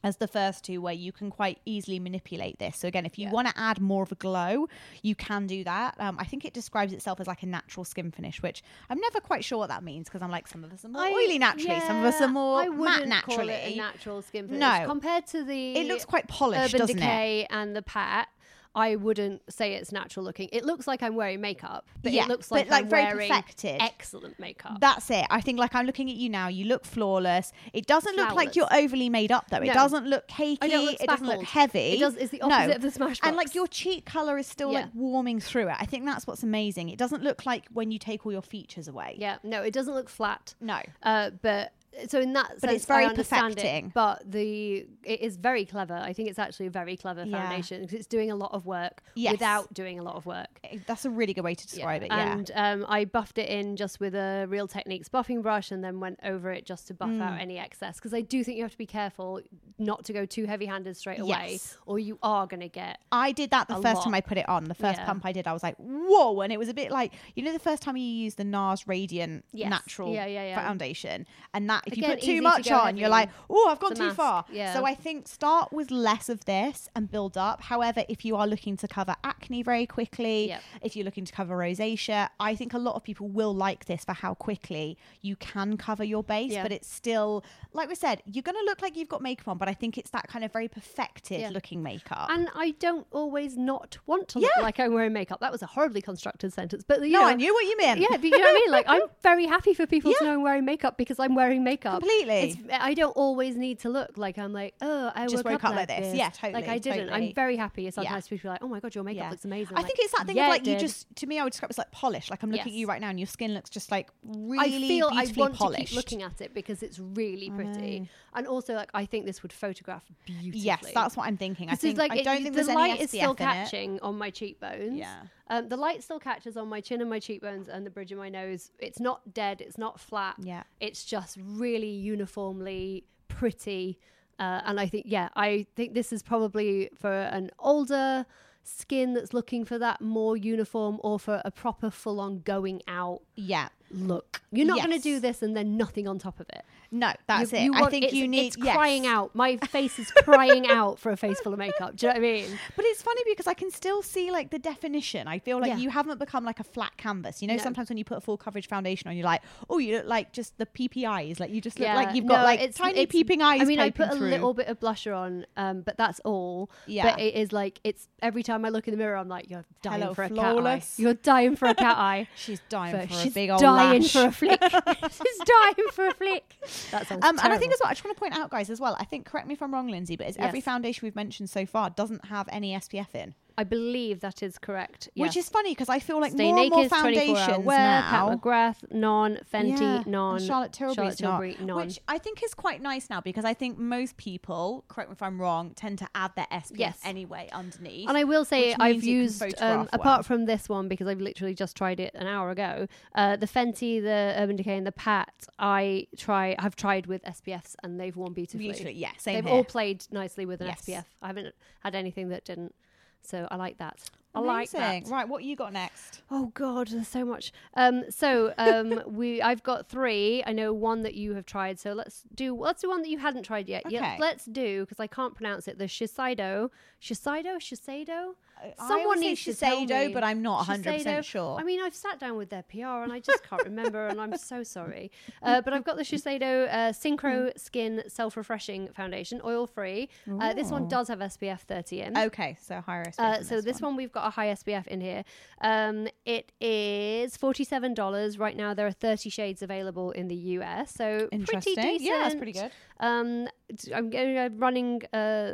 as the first two, where you can quite easily manipulate this. So again, if you Yeah. want to add more of a glow, you can do that. Um, I think it describes itself as like a natural skin finish, which I'm never quite sure what that means because I'm like some of us are more I- oily naturally, some of us are more I matte naturally. Call it a natural skin finish. No. compared to the it looks quite polished, Urban doesn't it? Decay and the Pat. I wouldn't say it's natural looking. It looks like I'm wearing makeup, but Yeah, it looks like, like, I'm very wearing perfected. excellent makeup. That's it. I think like I'm looking at you now. You look flawless. It doesn't look like you're overly made up though. It doesn't look cakey. I don't look it doesn't look heavy. It does- it's the No. opposite of the Smashbox. And like your cheek color is still Yeah. like warming through it. I think that's what's amazing. It doesn't look like when you take all your features away. yeah, no, it doesn't look flat. No. Uh, but so in that sense, But it's very I understand perfecting. it. But the it is very clever. I think it's actually a very clever foundation because it's doing a lot of work Yes. without doing a lot of work. Eh, That's a really good way to describe it. Yeah. And um, I buffed it in just with a Real Techniques buffing brush and then went over it just to buff Mm. out any excess. Because I do think you have to be careful not to go too heavy handed straight away, Yes. or you are going to get. I did that the first time. I put it on. The first Yeah. pump I did, I was like, whoa. And it was a bit like, you know, the first time you use the NARS Radiant Yes. Natural Yeah, yeah, yeah. Foundation. And that that. If you put too easy to much on, you're like, oh, I've gone too mask, far. yeah. So I think start with less of this and build up. However, if you are looking to cover acne very quickly, Yep. if you're looking to cover rosacea, I think a lot of people will like this for how quickly you can cover your base. Yeah. But it's still, like we said, you're going to look like you've got makeup on, but I think it's that kind of very perfected Yeah. looking makeup. And I don't always not want to look like I'm wearing makeup. That was a horribly constructed sentence, but you no, know, I knew what you meant. Yeah, but you know what I mean. Like, I'm very happy for people to know I'm wearing makeup because I'm wearing makeup. Completely. It's, I don't always need to look like I'm like, oh, I Just woke, woke up like this. Yeah, totally. Like I didn't. totally. I'm very happy. Sometimes people are like, oh my god, your makeup Yeah. looks amazing. I Like, think it's that thing yeah, of like you just to me I would describe it as like polish. Like I'm looking at you right now and your skin looks just like really I feel I beautifully want polished. to keep looking at it because it's really pretty, and also like I think this would photograph beautifully. Yes, that's what I'm thinking. I This think like I don't think the light is still it. catching on my cheekbones. Yeah. Um, the light still catches on my chin and my cheekbones and the bridge of my nose. It's not dead. It's not flat. Yeah. It's just really uniformly pretty. Uh, and I think, yeah, I think this is probably for an older skin that's looking for that more uniform or for a proper full on going out Yeah. look. You're not going to do this and then nothing on top of it. No, that's You- it. you I think you need It's yes. crying out. My face is crying out for a face full of makeup. Do you know what I mean? But it's funny because I can still see like the definition. I feel like Yeah. you haven't become like a flat canvas. You know, No. sometimes when you put a full coverage foundation on, you're like, oh, you look like just the peepee eyes. Like you just look Yeah, like you've got like it's- tiny it's- peeping eyes. I mean, I put a through. little bit of blusher on, um, but that's all. Yeah. But it is like it's every time I look in the mirror, I'm like, you're dying Hello, for a cat eye. You're dying for a cat eye. She's dying for she's a big old dying lash. for a flick. she's dying for a flick. That sounds Um, and I think as well, I just want to point out, guys, as well. I think, correct me if I'm wrong, Lindsay, but is every foundation we've mentioned so far doesn't have any SPF in, I believe that is correct. which yes. is funny because I feel like Stay more and more 24 foundations Wear, Pat. McGrath, non, Fenty, Yeah, and non, Charlotte Tilbury's Charlotte not, Tilbury, non. which I think is quite nice now because I think most people, correct me if I'm wrong, tend to add their SPF Yes. anyway underneath. And I will say I've means you can used um, apart well. from this one because I've literally just tried it an hour ago. Uh, the Fenty, the Urban Decay, and the Pat I try have tried with SPFs and they've worn beautifully. Beautifully, yeah, same They've here. all played nicely with an Yes. SPF. I haven't had anything that didn't, so I like that. I like Amazing. that. Right, what you got next? Oh God, there's so much. Um, so um, we, I've got three. I know one that you have tried. So let's do let's do one that you hadn't tried yet. Yeah, Okay. let's do because I can't pronounce it. The Shiseido, Shiseido, Shiseido. Someone I always say Shiseido, but I'm not 100% sure. I mean, I've sat down with their PR and I just can't remember, and I'm so sorry. Uh, but I've got the Shiseido uh, Synchro Skin Self Refreshing Foundation, oil free. Uh, this one does have SPF 30 in. Okay, so higher SPF. Uh, so this one. we've got a high SPF in here. Um, it is forty-seven dollars right now. There are thirty shades available in the US, so pretty Interesting. decent. Yeah, that's pretty good. Um, I'm getting a running uh,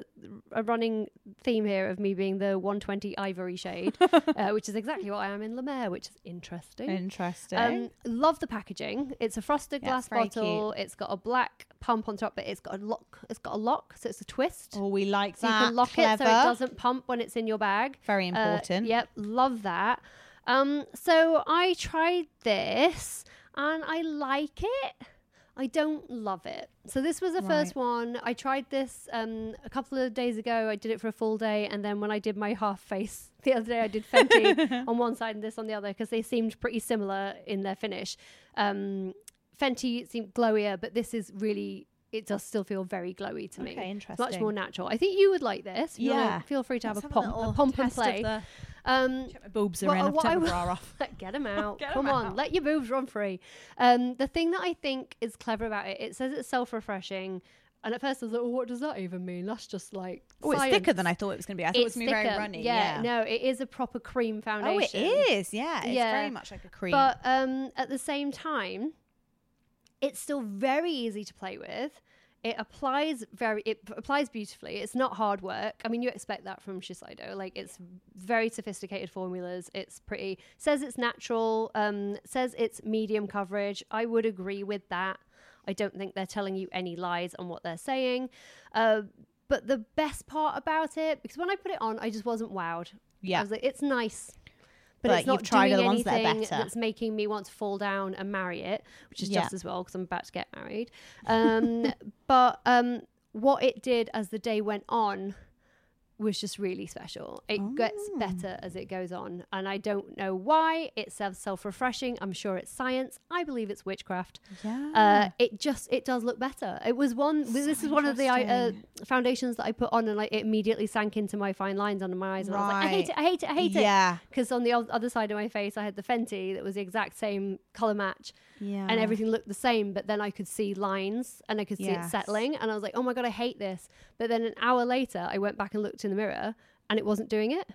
a running theme here of me being the 120 ivory shade, uh, which is exactly what I am in La Mer, which is interesting. Interesting. Um, love the packaging. It's a frosted Yeah, glass bottle. It's got a black pump on top, but it's got a lock. It's got a lock, so it's a twist. oh, we like So that. you can lock Clever. it so it doesn't pump when it's in your bag. Very Uh, important. yep, love that. Um, so I tried this and I like it. I don't love it. So this was the first one. I tried this um, a couple of days ago. I did it for a full day, and then when I did my half face the other day, I did Fenty on one side and this on the other because they seemed pretty similar in their finish. Um, Fenty seemed glowier, but this is really. It does still feel very glowy to me. Okay, It's much more natural. I think you would like this. If you wanna- Yeah. feel free to have a have a pump, a little pump and play. the- Um, Check my boobs are Well, in. I've taken my bra off. get them out. Get Come on, out. let your boobs run free. Um, the thing that I think is clever about it, it says it's self-refreshing, and at first I was like, "Oh, what does that even mean?" That's just like Oh, it's thicker than I thought it was going to be. I thought it was It's going to be very runny. Yeah, Yeah. no, it is a proper cream foundation. oh, it is. Yeah. It's Yeah. very much like a cream. But um, at the same time, it's still very easy to play with. It applies very. It applies beautifully. It's not hard work. I mean, you expect that from Shiseido. Like it's very sophisticated formulas. It's pretty. Says it's natural. Um, says it's medium coverage. I would agree with that. I don't think they're telling you any lies on what they're saying. Uh, but the best part about it, because when I put it on, I just wasn't wowed. Yeah. I was like, it's nice. But, But it's not you've tried other ones that are anything better. that's making me want to fall down and marry it, which is Yeah. just as well because I'm about to get married. Um, but um, what it did as the day went on was just really special. It gets Oh. better as it goes on, and I don't know why. It's self refreshing. I'm sure it's science. I believe it's witchcraft. Yeah. Uh, it just it does look better. It was one. this is one of the uh, foundations that I put on, and like it immediately sank into my fine lines under my eyes, and I was like, I hate it. I hate it. I hate it. Yeah. Because on the other side of my face, I had the Fenty that was the exact same color match, yeah. and everything looked the same. But then I could see lines, and I could see it settling, and I was like, oh my god, I hate this. But then an hour later, I went back and looked in the mirror, and it wasn't doing it.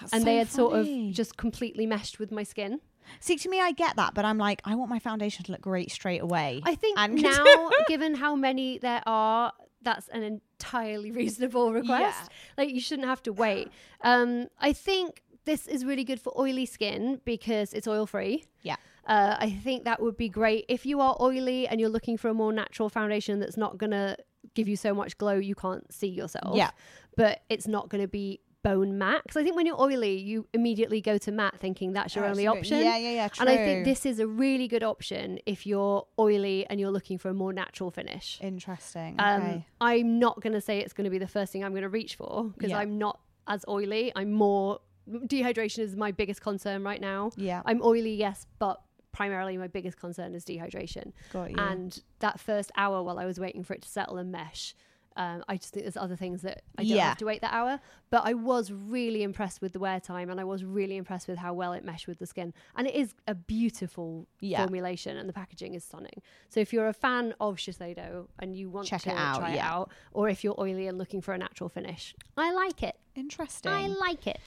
That's and so they had sort of just completely meshed with my skin. See, to me, I get that, but I'm like, I want my foundation to look great straight away. I think And- now, given how many there are, that's an entirely reasonable request. Yeah. Like you shouldn't have to wait. Um, I think this is really good for oily skin because it's oil free. yeah. Uh, I think that would be great if you are oily and you're looking for a more natural foundation that's not gonna give you so much glow you can't see yourself. Yeah. but it's not gonna be bone matte. Because I think when you're oily, you immediately go to matte, thinking that's your only option. Yeah, yeah, yeah. And I think this is a really good option if you're oily and you're looking for a more natural finish. Interesting. Um, okay. I'm not going to say it's going to be the first thing I'm going to reach for because Yeah. I'm not as oily. I'm more dehydration is my biggest concern right now. Yeah. I'm oily, yes, but primarily my biggest concern is dehydration. Got you. And that first hour while I was waiting for it to settle and mesh, um, I just think there's other things that I don't Yeah. have to wait that hour. But I was really impressed with the wear time and I was really impressed with how well it meshed with the skin. And it is a beautiful Yeah. formulation and the packaging is stunning. So if you're a fan of Shiseido and you want Check to it out, try it out, or if you're oily and looking for a natural finish, I like it. Interesting. I like it.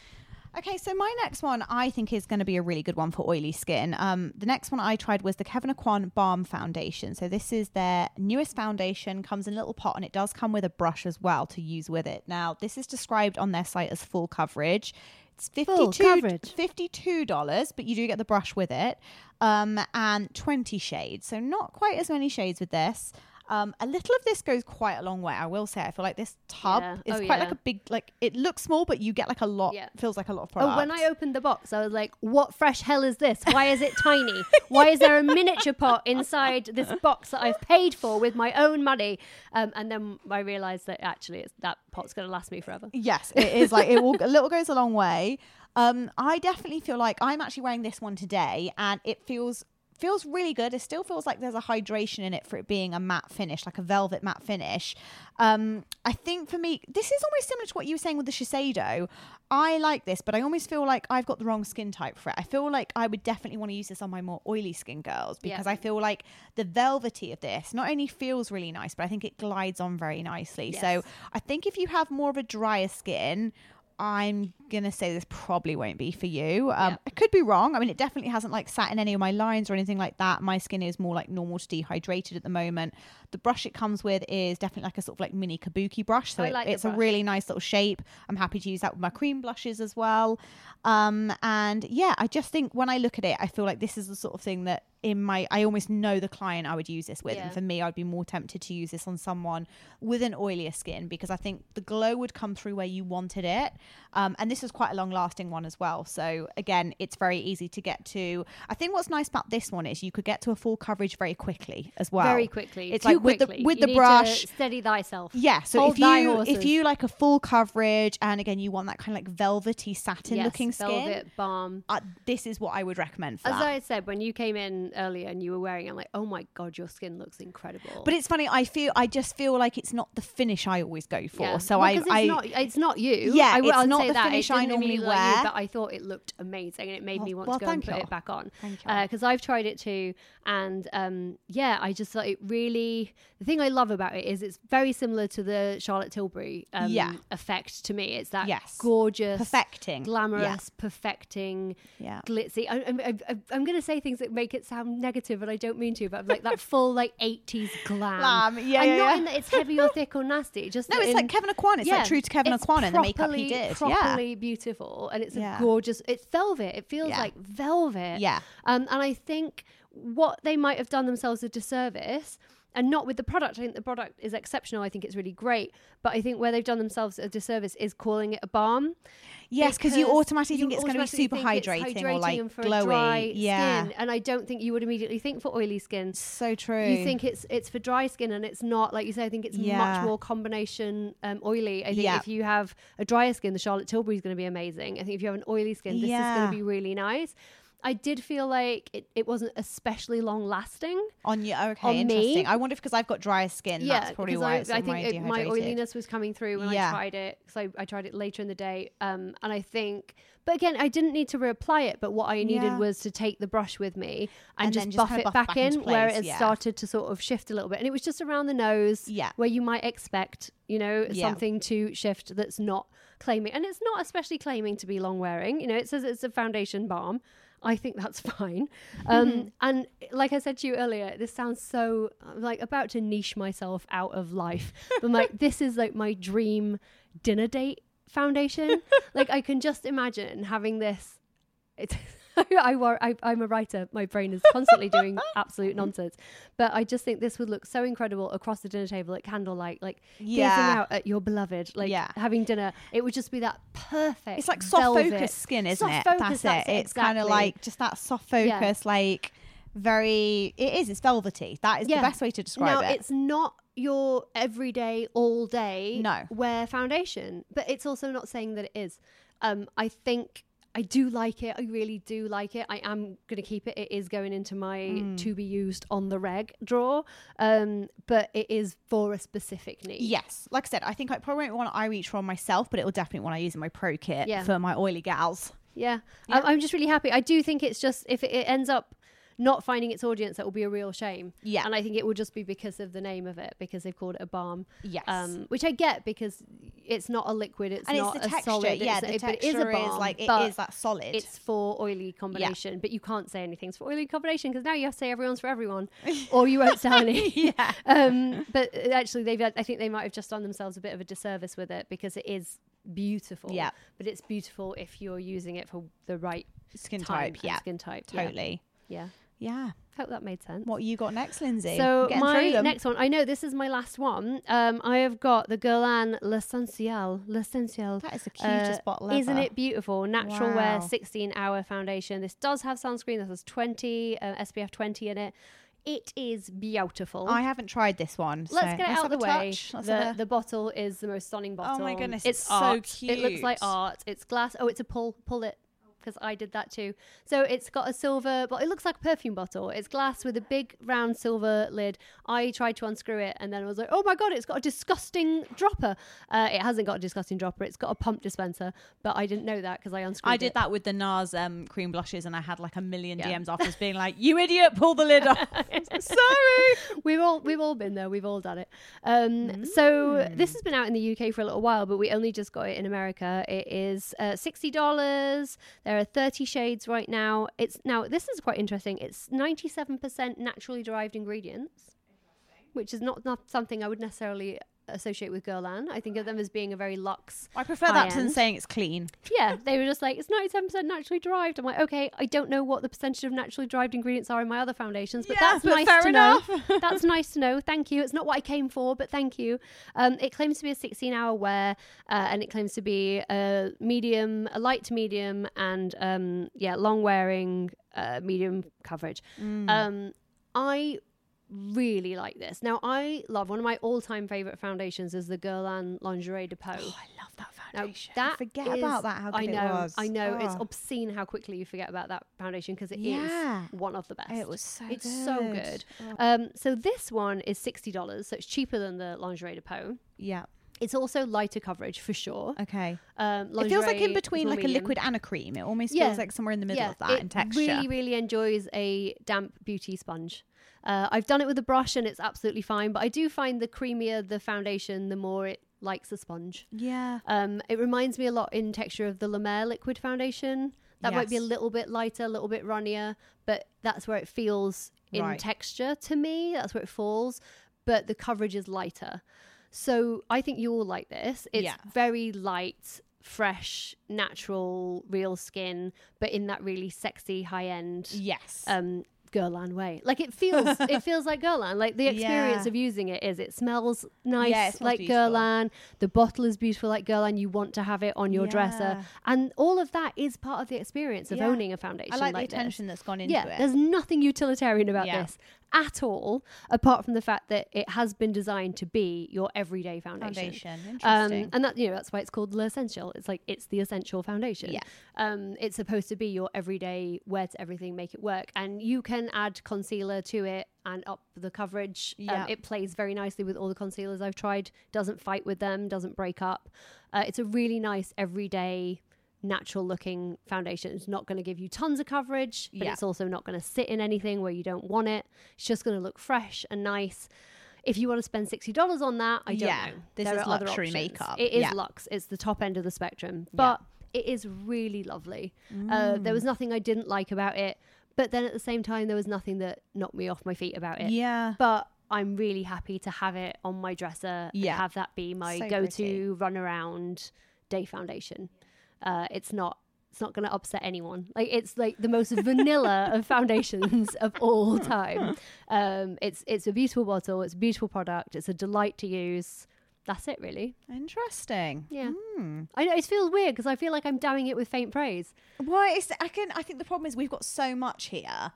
Okay, so my next one I think is going to be a really good one for oily skin. Um, the next one I tried was the Kevyn Aucoin Balm Foundation. So this is their newest foundation, comes in a little pot, and it does come with a brush as well to use with it. Now, this is described on their site as full coverage. It's Full 52 coverage. $52, but you do get the brush with it, um, and 20 shades. So not quite as many shades with this. Um, a little of this goes quite a long way. I will say. I feel like this tub Yeah. is Oh, quite like a big, like it looks small, but you get like a lot. Yeah. Feels like a lot of product. Oh, when I opened the box, I was like, what fresh hell is this? Why is it tiny? Why is there a miniature pot inside this box that I've paid for with my own money? Um, and then I realized that actually it's, that pot's going to last me forever. Yes, it is like it will a little goes a long way. Um, I definitely feel like I'm actually wearing this one today, and it feels feels really good. It still feels like there's a hydration in it for it being a matte finish, like a velvet matte finish. Um, I think for me, this is almost similar to what you were saying with the Shiseido. I like this, but I almost feel like I've got the wrong skin type for it. I feel like I would definitely want to use this on my more oily skin girls because Yeah. I feel like the velvety of this not only feels really nice, but I think it glides on very nicely. So I think if you have more of a drier skin, I'm gonna say this probably won't be for you. Um, Yeah. I could be wrong. I mean, it definitely hasn't like sat in any of my lines or anything like that. My skin is more like normal to dehydrated at the moment. The brush it comes with is definitely like a sort of like mini kabuki brush, so it- like it's a really nice little shape. I'm happy to use that with my cream blushes as well. Um, and yeah, I just think when I look at it, I feel like this is the sort of thing that in my I almost know the client I would use this with, Yeah. and for me, I'd be more tempted to use this on someone with an oilier skin because I think the glow would come through where you wanted it. Um, and this is quite a long lasting one as well. So again, it's very easy to get to. I think what's nice about this one is you could get to a full coverage very quickly as well. Very quickly. It's Too like with the with You the need to brush. steady thyself. Yeah, so Hold if you horses. if you like a full coverage and again you want that kind of like velvety satin Yes, looking skin, velvet balm. uh, this is what I would recommend for As that. I said, when you came in earlier and you were wearing, it, I'm like, oh my god, your skin looks incredible. but it's funny. I feel I just feel like it's not the finish I always go for. Yeah. So Well, I, it's I not it's not you. Yeah, I, it's I'd not say the that. finish it I normally immediately like you, wear. but I thought it looked amazing, and it made Well- me want well, to go and put you. it back on. Thank you. Because I've tried it too, and um, yeah, I just thought it really. The thing I love about it is it's very similar to the Charlotte Tilbury um, Yeah. effect to me. It's that Yes. gorgeous, Perfecting. glamorous, perfecting, Yeah. glitzy. I, I'm going to say things that make it sound negative, and I don't mean to, but I'm like that full like 80s glam. Glam, yeah, and yeah, not yeah. in that it's heavy or thick or nasty. Just No, it's in- like Kevyn Aucoin. It's like true to Kevyn Aucoin and the makeup he did. Properly beautiful, and it's Yeah. a gorgeous. It's velvet. It feels Yeah. like velvet. Yeah. Um, and I think what they might have done themselves a disservice and not with the product. I think the product is exceptional. I think it's really great. But I think where they've done themselves a disservice is calling it a balm. Yes, because you automatically you think it's going to be super it's hydrating, or like glowy. yeah, skin. And I don't think you would immediately think for oily skin. so true. You think it's it's for dry skin and it's not like you say. I think it's Yeah. much more combination um, oily. I think Yeah. if you have a drier skin, the Charlotte Tilbury is going to be amazing. I think if you have an oily skin, this is going to be really nice. I did feel like it, it wasn't especially long lasting. on you? Okay, on me- interesting. I wonder if because I've got drier skin, that's probably why I, it's I think it, my oiliness was coming through when Yeah. I tried it because I, I tried it later in the day. Um, and I think, but again, I didn't need to reapply it. But what I needed Yeah. was to take the brush with me and, And just just buff it buff back, back in into where it had yeah. started to sort of shift a little bit. And it was just around the nose, Yeah. where you might expect, you know, Yeah. something to shift that's not claiming, and it's not especially claiming to be long wearing. You know, it says it's a foundation balm. I think that's fine. Um, and like I said to you earlier, this sounds so I'm like about to niche myself out of life. I'm like, this is like my dream dinner date foundation. like I can just imagine having this. It's I, I I'm a writer. My brain is constantly doing absolute nonsense. But I just think this would look so incredible across the dinner table at candlelight, like gazing Yeah. out at your beloved, like Yeah. having dinner. It would just be that perfect. It's like soft velvet- focus skin, isn't Soft it? focus, that's, that's it. it, It's kind of like just that soft Yeah. focus, like very. It is. It's velvety. That is Yeah. the best way to describe it. now it. it's not your everyday all day No. wear foundation but it's also not saying that it is um i think i do like it i really do like it i am going to keep it it is going into my Mm. to be used on the reg drawer um but it is for a specific need Yes, like I said, I think I probably won't want I reach for myself, but it will definitely want to use in my pro kit Yeah. for my oily gals. yeah, I'm, I'm just really happy i do think it's just if it ends up not finding its audience that will be a real shame Yeah. and i think it will just be because of the name of it because they've called it a balm Yes. um, which I get because it's not a liquid, it's and not it's the a texture. solid. yeah, it's, the it- texture it is a balm, is like it is that solid. It's for oily combination, but you can't say anything's for oily combination because now you have to say everyone's for everyone, or you won't sell any. yeah. um, but uh, actually, they've. I think they might have just done themselves a bit of a disservice with it because it is beautiful. Yeah. but it's beautiful if you're using it for the right Skin time type. Yeah. skin type. Totally. Yeah. Yeah. Hope that made sense. What you got next, Lindsay? So my next one, I know this is my last one. Um, I have got the Guerlain L'Essentiel. L'Essentiel. That is the cutest Uh, bottle ever. Isn't it beautiful? Natural wear, 16 hour foundation. This does have sunscreen. This has 20 uh, SPF 20 in it. It is beautiful. I haven't tried this one. Let's get it let's out of the way. The, the bottle is the most stunning bottle. Oh my goodness, it's, it's so art. It looks like art. It's glass. Oh, it's a pull. Pull it. Because I did that too. So it's got a silver, but it looks like a perfume bottle. It's glass with a big round silver lid. I tried to unscrew it and then I was like, oh my God, it's got a disgusting dropper. Uh, it hasn't got a disgusting dropper. It's got a pump dispenser, but I didn't know that because I unscrewed I did it. that with the NARS um, cream blushes, and I had like a million Yeah. DMs afterwards being like, "You idiot, pull the lid off." Sorry. we've all we've all been there. We've all done it. Um, So this has been out in the UK for a little while, but we only just got it in America. It is uh, sixty dollars. There are thirty shades right now. It's now this is quite interesting. It's ninety seven percent naturally derived ingredients, which is not not something I would necessarily associate with Guerlain. I think of them as being a very luxe. I prefer that to High-end. saying it's clean. Yeah, they were just like it's ninety seven percent naturally derived. I'm like, okay, I don't know what the percentage of naturally derived ingredients are in my other foundations, but Yeah, that's but nice to enough. know. that's nice to know. Thank you. It's not what I came for, but thank you. Um, it claims to be a 16 hour wear, uh, and it claims to be a medium, a light to medium, and um, yeah, long wearing, uh, medium coverage. Mm. Um, I really like this. Now, I love one of my all time favorite foundations is the Guerlain Lingerie de Peau. Oh, I love that Now, foundation. that I forget is- about that. How good I know, it was. I know. It's Oh. obscene how quickly you forget about that foundation because it is Yeah. one of the best. It was so It's so good. good. Oh. Um, so this one is sixty dollars, so it's cheaper than the Lingerie de Peau. Yeah. It's also lighter coverage for sure. Okay. Um, It feels like in between more like a liquid and a cream. It almost Yeah. feels like somewhere in the middle yeah, of that it in texture. really, really enjoys a damp beauty sponge. Uh, I've done it with a brush and it's absolutely fine, but I do find the creamier the foundation, the more it likes a sponge. yeah. Um, it reminds me a lot in texture of the La Mer liquid foundation. That might be a little bit lighter, a little bit runnier, but that's where it feels in Right. texture to me. That's where it falls, but the coverage is lighter. So I think you'll like this. It's Yeah. very light, fresh, natural, real skin, but in that really sexy high end Yes. um, Guerlain way. Like it feels, it feels like Guerlain. Like the experience Yeah. of using it is, it smells nice, Yeah, it like beautiful. Guerlain. The bottle is beautiful, like Guerlain. You want to have it on your dresser, and all of that is part of the experience of Yeah. owning a foundation. I like, like the this. attention that's gone into Yeah, it. there's nothing utilitarian about Yeah. this at all, apart from the fact that it has been designed to be your everyday foundation. Foundation. Um, and that you know that's why it's called l'essential. It's like it's the essential foundation. Yeah. Um, it's supposed to be your everyday wear to everything, make it work, and you can add concealer to it and up the coverage. Yeah. Um, it plays very nicely with all the concealers I've tried. Doesn't fight with them. Doesn't break up. Uh, it's a really nice everyday. Natural looking foundation. It's not going to give you tons of coverage, but Yeah. it's also not going to sit in anything where you don't want it. It's just going to look fresh and nice. If you want to spend sixty dollars on that, I don't Yeah, know. this There is luxury makeup. It is Yeah. luxe. It's the top end of the spectrum, but it is really lovely. Uh, there was Mm. nothing I didn't like about it, but then at the same time, there was nothing that knocked me off my feet about it. yeah. But I'm really happy to have it on my dresser Yeah. and have that be my So go-to pretty. run around day foundation. Uh, it's not. It's not going to upset anyone. Like it's like the most vanilla of foundations of all time. Um, it's it's a beautiful bottle. It's a beautiful product. It's a delight to use. That's it, really. Interesting. Yeah. Hmm. I know it feels weird because I feel like I'm damning it with faint praise. Well, it's, I can. I think the problem is we've got so much here,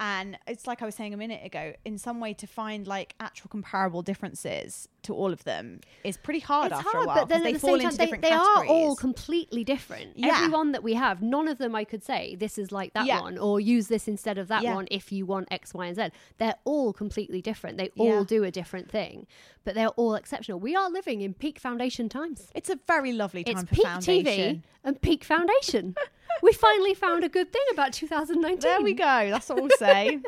and it's like I was saying a minute ago. In some way, to find like actual comparable differences to all of them is pretty hard it's after hard, a while. but then at they the fall same time, into they, they are all completely different. Yeah. Every one that we have, none of them I could say this is like that Yeah. one, or use this instead of that Yeah. one if you want X, Y, and Z. They're all completely different. They all do a different thing, but they're all exceptional. We are living in peak foundation times. It's a very lovely time It's for peak foundation. TV and peak foundation. we finally found a good thing about 2019. There we go. That's what we'll say.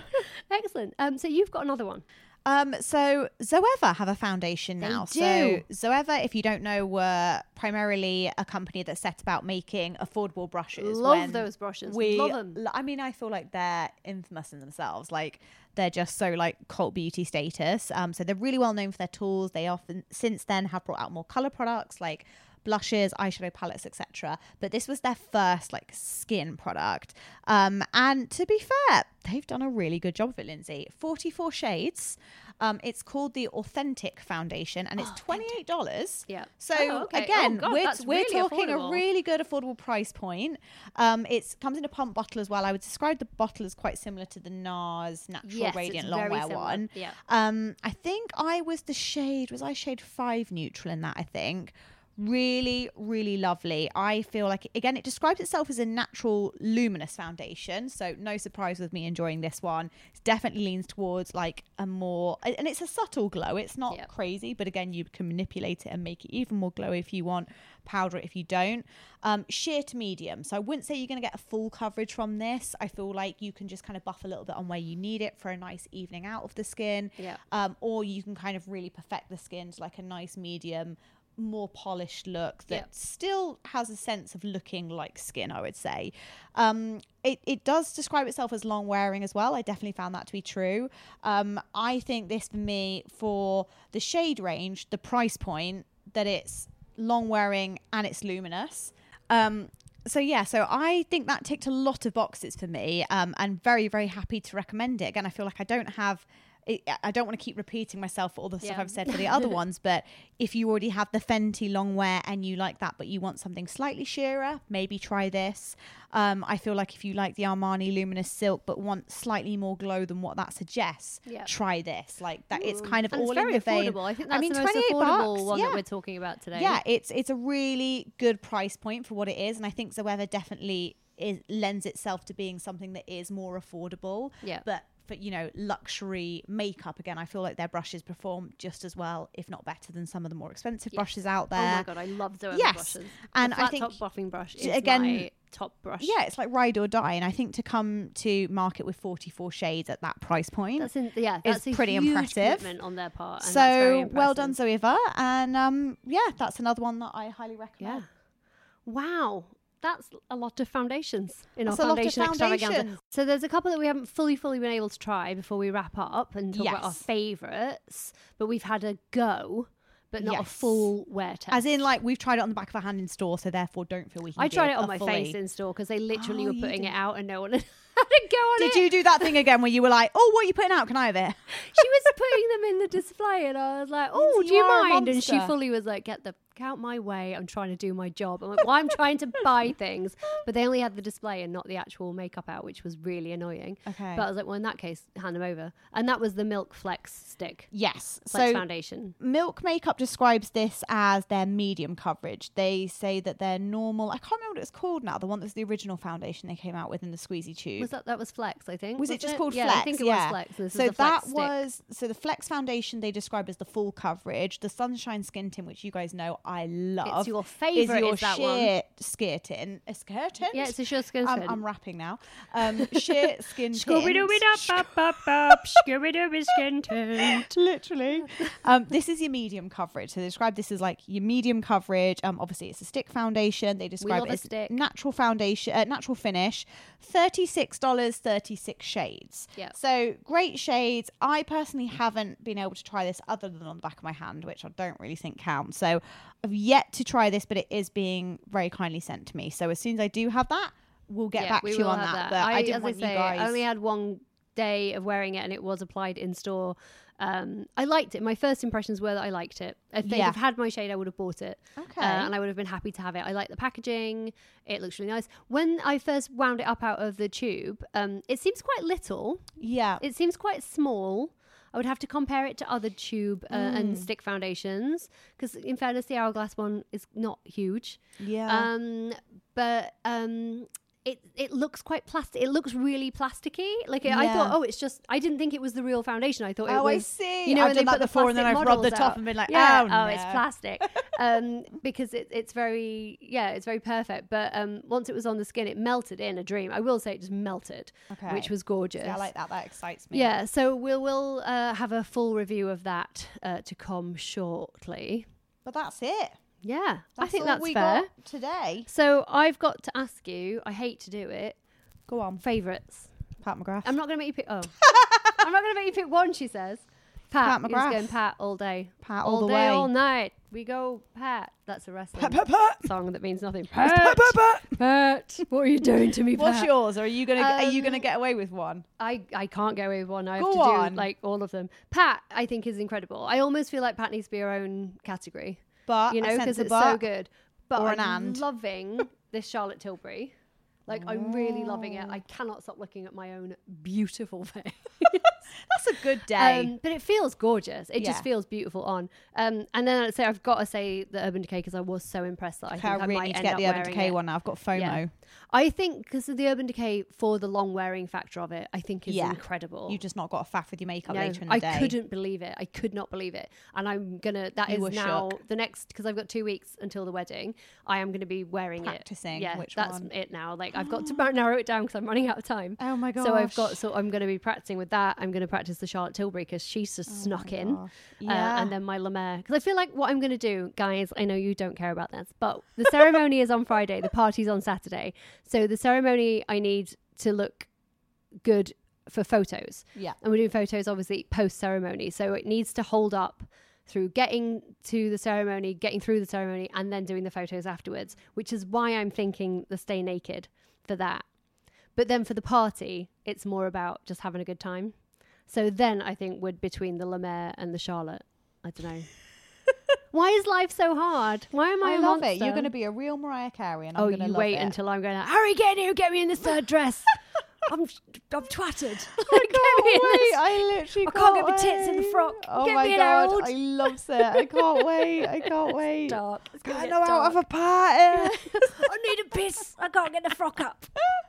Excellent. Um, so you've got another one. Um, so Zoeva have a foundation They now. do. So Zoeva, if you don't know, were primarily a company that set about making affordable brushes. Love those brushes. We, Love 'em. l- I mean, I feel like they're infamous in themselves. Like they're just so like cult beauty status. Um, so they're really well known for their tools. They often since then have brought out more color products like blushes, eyeshadow palettes, etc. But this was their first like skin product. Um, and to be fair, they've done a really good job of it, Lindsay. 44 shades. Um, it's called the Authentic Foundation and it's $28. Yeah. So Oh, okay. Oh, again, God, we're, that's we're really talking affordable. a really good affordable price point. Um, it comes in a pump bottle as well. I would describe the bottle as quite similar to the NARS Natural Yes, it's Radiant very Longwear similar. one. Yeah. Um, I think I was the shade. Was I shade five neutral in that? I think. Really, really lovely. I feel like again, it describes itself as a natural luminous foundation. So no surprise with me enjoying this one. It definitely leans towards like a more, and it's a subtle glow. It's not Yep. crazy, but again, you can manipulate it and make it even more glowy if you want. Powder it if you don't. Um, sheer to medium. So I wouldn't say you're going to get a full coverage from this. I feel like you can just kind of buff a little bit on where you need it for a nice evening out of the skin. Yeah. Um, or you can kind of really perfect the skin to like a nice medium, more polished look that Yeah. still has a sense of looking like skin, I would say. Um, it, it does describe itself as long wearing as well. I definitely found that to be true. Um, I think this for me, for the shade range, the price point, that it's long wearing and it's luminous. Um, so yeah, so I think that ticked a lot of boxes for me, um, and very very happy to recommend it. Again, I feel like I don't have. I don't want to keep repeating myself for all the stuff I've said for the other ones, but if you already have the Fenty long wear and you like that, but you want something slightly sheerer, maybe try this. Um, I feel like if you like the Armani Luminous Silk but want slightly more glow than what that suggests, Yeah. try this. Like that, it's kind of And all it's very in the vein. affordable. I think that's I mean, the most affordable bucks, one yeah. that we're talking about today. Yeah, it's it's a really good price point for what it is, and I think Zoeva definitely is lends itself to being something that is more affordable. Yeah. but for you know luxury makeup again, I feel like their brushes perform just as well, if not better, than some of the more expensive Yes. brushes out there. Oh my god, I love Zoeva Yes, brushes. and I think- top buffing brush is again- top brush. Yeah, it's like ride or die, and I think to come to market with 44 shades at that price point, that's in, yeah, is that's a pretty huge impressive. on their part. And so well done. Zoeva, and um, yeah, that's another one that I highly recommend. Yeah. Wow. That's a lot of foundations in That's our foundation extravaganza. So there's a couple that we haven't fully, fully been able to try before we wrap up and talk about our favourites. But we've had a go, but not a full wear test. As in, like we've tried it on the back of our hand in store, so therefore don't feel we can. I tried it on my fully- face in store because they literally Oh, were putting it out and no one had a go on Did it. Did you do that thing again where you were like, "Oh, what are you putting out? Can I have it?" she was putting them in the display, and I was like, "Oh, do you you mind?" And she fully was like, "Get the count my way. I'm trying to do my job." I'm like, "Well, I'm trying to buy things," but they only had the display and not the actual makeup out, which was really annoying. Okay. But I was like, "Well, in that case, hand them over." And that was the Milk Flex stick, Yes. Flex so foundation. Milk Makeup describes this as their medium coverage. They say that their normal, I can't remember what it's called now, the one that's the original foundation they came out with in the squeezy tube. Was that that was Flex? I think. was it wasn't just called yeah, Flex? I think it yeah. was Flex. This so is the Flex that was so the Flex foundation they describe as the full coverage. The Sunshine Skin Tint, which you guys know I love, It's your favourite. is your is that sheer tint. A skin tint? Yeah, it's a sure skin I'm. I'm rapping now. Um, sheer skin tint. skin tint. Literally. Um, this is your medium coverage. So they describe this as like your medium coverage. Um, obviously it's a stick foundation. They describe it as stick. natural foundation, uh, natural finish. Thirty six dollars, thirty six shades. Yeah. So great shades. I personally haven't been able to try this other than on the back of my hand, which I don't really think counts. So I've yet to try this, but it is being very kindly sent to me. So as soon as I do have that, we'll get Yeah, back we to you on have that. But I, didn't as want I say, you guys. I only had one day of wearing it, and it was applied in store. Um, I liked it. My first impressions were that I liked it. If they'd Yeah. have had my shade, I would have bought it. Okay. Uh, and I would have been happy to have it. I like the packaging. It looks really nice. When I first wound it up out of the tube, um, it seems quite little. yeah. It seems quite small. I would have to compare it to other tube uh, Mm. and stick foundations because, in fairness, the hourglass one is not huge. yeah. Um, but um, it it looks quite plastic. It looks really plasticky. Like I Yeah. thought, oh, it's just. I didn't think it was the real foundation. I thought it was Oh, I see. You know, I've when they done put that the before and then I've rubbed the top out. and been like, yeah, oh, it's no. plastic. um, because it, it's very, yeah, it's very perfect. But um, once it was on the skin, it melted in a dream. I will say it just melted, Okay. which was gorgeous. Yeah, I like that. That excites me. Yeah, so we'll we'll uh, have a full review of that uh, to come shortly. But that's it. Yeah, I think all that's we fair. got today. So I've got to ask you. I hate to do it. Go on, Favorites. Pat McGrath. I'm not going to make you pick. Oh, I'm not going to make you pick one. She says. Pat, Pat McGrath. going Pat all day. Pat all the day, way. all night. We go Pat. That's a wrestling Pat, Pat, Pat. song that means nothing. Pat, Pat, Pat, Pat. Pat, what are you doing to me, Pat? What's yours? Or are you gonna are you gonna Um, get away with one? I, I can't get away with one. I have to on. do like all of them. Pat, I think is incredible. I almost feel like Pat needs to be her own category. But you know, because it's but. so good. But or an I'm and. loving this Charlotte Tilbury. Like I'm really loving it. I cannot stop looking at my own beautiful face. That's a good day. Um, but it feels gorgeous. It Yeah. just feels beautiful on. Um, and then I'd say I've got to say the Urban Decay because I was so impressed that I think I really might need to get the Urban Decay it. one now. I've got FOMO. Yeah. I think because of the Urban Decay for the long wearing factor of it, I think is Yeah. incredible. You've just not got a faff with your makeup No, later in the day. I day. couldn't believe it. I could not believe it. And I'm gonna. That You is were now the next because I've got two weeks until the wedding. I am gonna be wearing Practicing it. Yeah, which that's one. it now. Like I've got to narrow it down because I'm running out of time. Oh my god. So I've got. gosh. So I'm gonna be practicing with that. I'm gonna practice the Charlotte Tilbury because she's just snuck in. gosh. Uh, Yeah. and then my La Because I feel like what I'm going to do, guys, I know you don't care about this, but the ceremony is on Friday, the party's on Saturday. So the ceremony, I need to look good for photos. Yeah. And we're doing photos, obviously, post ceremony. So it needs to hold up through getting to the ceremony, getting through the ceremony, and then doing the photos afterwards, which is why I'm thinking the stay naked for that. But then for the party, it's more about just having a good time. So then I think we're between the La Mer and the Charlotte. I don't know. Why is life so hard? Why am I, I a love it. monster? You're going to be a real Mariah Carey, and oh, I'm Oh, going to you wait it. until I'm going. Hurry, get in here, get me in this third dress. I'm, I'm twatted. I can't wait. I literally I can't get my tits in the frock. Oh Get my me god. I love it. I can't wait. I can't wait. dark. It's I know out of a party I need a piss. I can't get the frock up.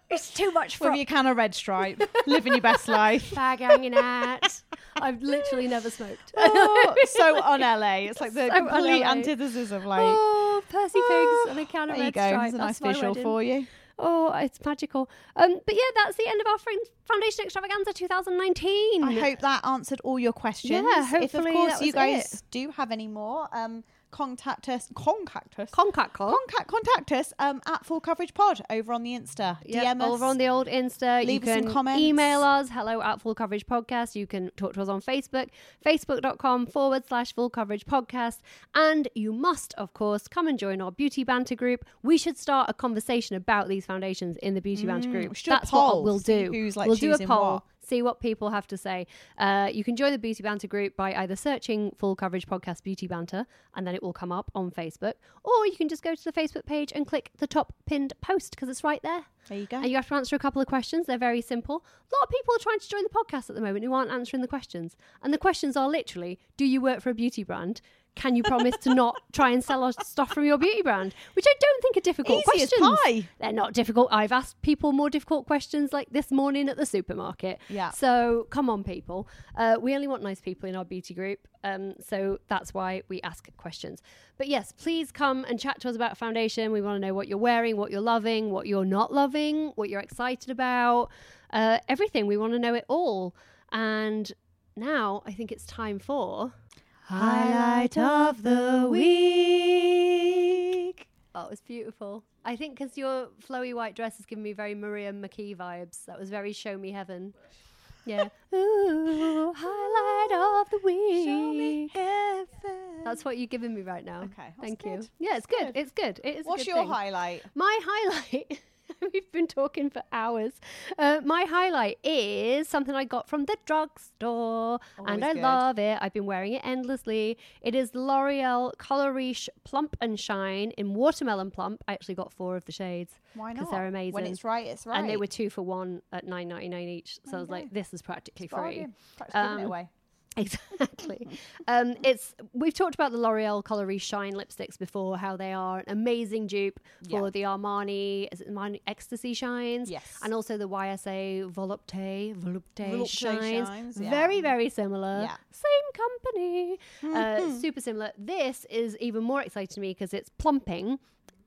It's too much with frock. your can of red stripe, living your best life. Fag hanging out. I've literally never smoked. Oh, so on LA. It's like the So complete antithesis of like. oh, Percy Pigs and a can of there you red go. stripe. It's a nice That's visual for you. Oh, it's magical. Um, but yeah, that's the end of our foundation extravaganza 2019. I hope that answered all your questions. Yeah, If of hopefully course you guys it. do have any more, um, contact us. Contact us. Contact call. Contact, contact us um, at Full Coverage Pod over on the Insta. Yep, DM us. over on the old Insta. Leave you us some can comments. email us, hello at full coverage podcast. You can talk to us on Facebook, facebook.com forward slash full coverage podcast. And you must, of course, come and join our beauty banter group. We should start a conversation about these foundations in the beauty banter Mm, group. do a That's what we'll do. who's, like, we'll do a poll. what. See what people have to say. Uh, you can join the Beauty Banter group by either searching Full Coverage Podcast Beauty Banter, and then it will come up on Facebook, or you can just go to the Facebook page and click the top pinned post because it's right there. There you go. And you have to answer a couple of questions. They're very simple. A lot of people are trying to join the podcast at the moment who aren't answering the questions. And the questions are literally Do you work for a beauty brand? Can you promise to not try and sell us stuff from your beauty brand? Which I don't think are difficult Easy as questions. pie. They're not difficult. I've asked people more difficult questions like this morning at the supermarket. Yeah. So come on, people. Uh, we only want nice people in our beauty group. Um, so that's why we ask questions. But yes, please come and chat to us about foundation. We want to know what you're wearing, what you're loving, what you're not loving, what you're excited about, uh, everything. We want to know it all. And now I think it's time for Highlight of the week. Oh, it was beautiful. I think because your flowy white dress has given me very Maria McKee vibes. That was very show me heaven. Yeah. Ooh, highlight of the week. That's what you're giving me right now. Okay, that's Thank you. good. Yeah, it's That's good. good. It's good. It is. a What's good your thing. highlight? My highlight. We've been talking for hours. Uh, my highlight is something I got from the drugstore, and I good. love it. I've been wearing it endlessly. It is L'Oreal Color Riche Plump and Shine in Watermelon Plump. I actually got four of the shades. Why not? Because they're amazing. When it's right, it's right. And they were two for one at nine ninety nine each. So I was like, this is practically free. Bargain. Practically Um, away. Exactly. um, it's we've talked about the L'Oreal Color Riche Shine lipsticks before, how they are an amazing dupe for Yeah. the Armani, is it Armani Ecstasy shines, Yes. and also the YSL Volupte Volupte, Volupte shines. shines, yeah. Very very similar. Yeah. Same company. Uh, super similar. This is even more exciting to me because it's plumping.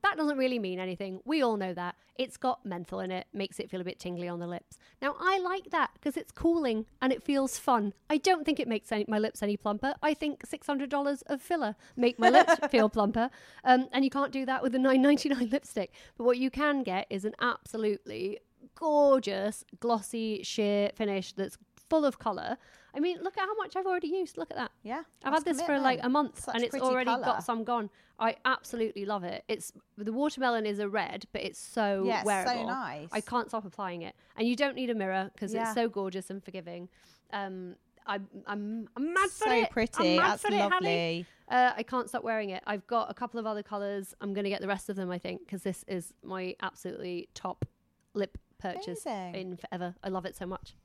That doesn't really mean anything. We all know that. It's got menthol in it, makes it feel a bit tingly on the lips. Now, I like that because it's cooling and it feels fun. I don't think it makes any, my lips any plumper. I think $600 of filler make my lips feel plumper. Um, and you can't do that with a $9.99 lipstick. But what you can get is an absolutely gorgeous, glossy, sheer finish that's full of colour. I mean, look at how much I've already used. Look at that. Yeah. I've had this for like a month Such and it's already colour. got some gone. I absolutely love it. It's the watermelon is a red, but it's so Yeah, it's so nice. I can't stop applying it, and you don't need a mirror because Yeah. it's so gorgeous and forgiving. Um, I'm I'm I'm mad for it. so pretty. That's for it, Hallie. lovely. Uh, I can't stop wearing it. I've got a couple of other colours. I'm going to get the rest of them, I think, because this is my absolutely top lip purchase Amazing. in forever. I love it so much.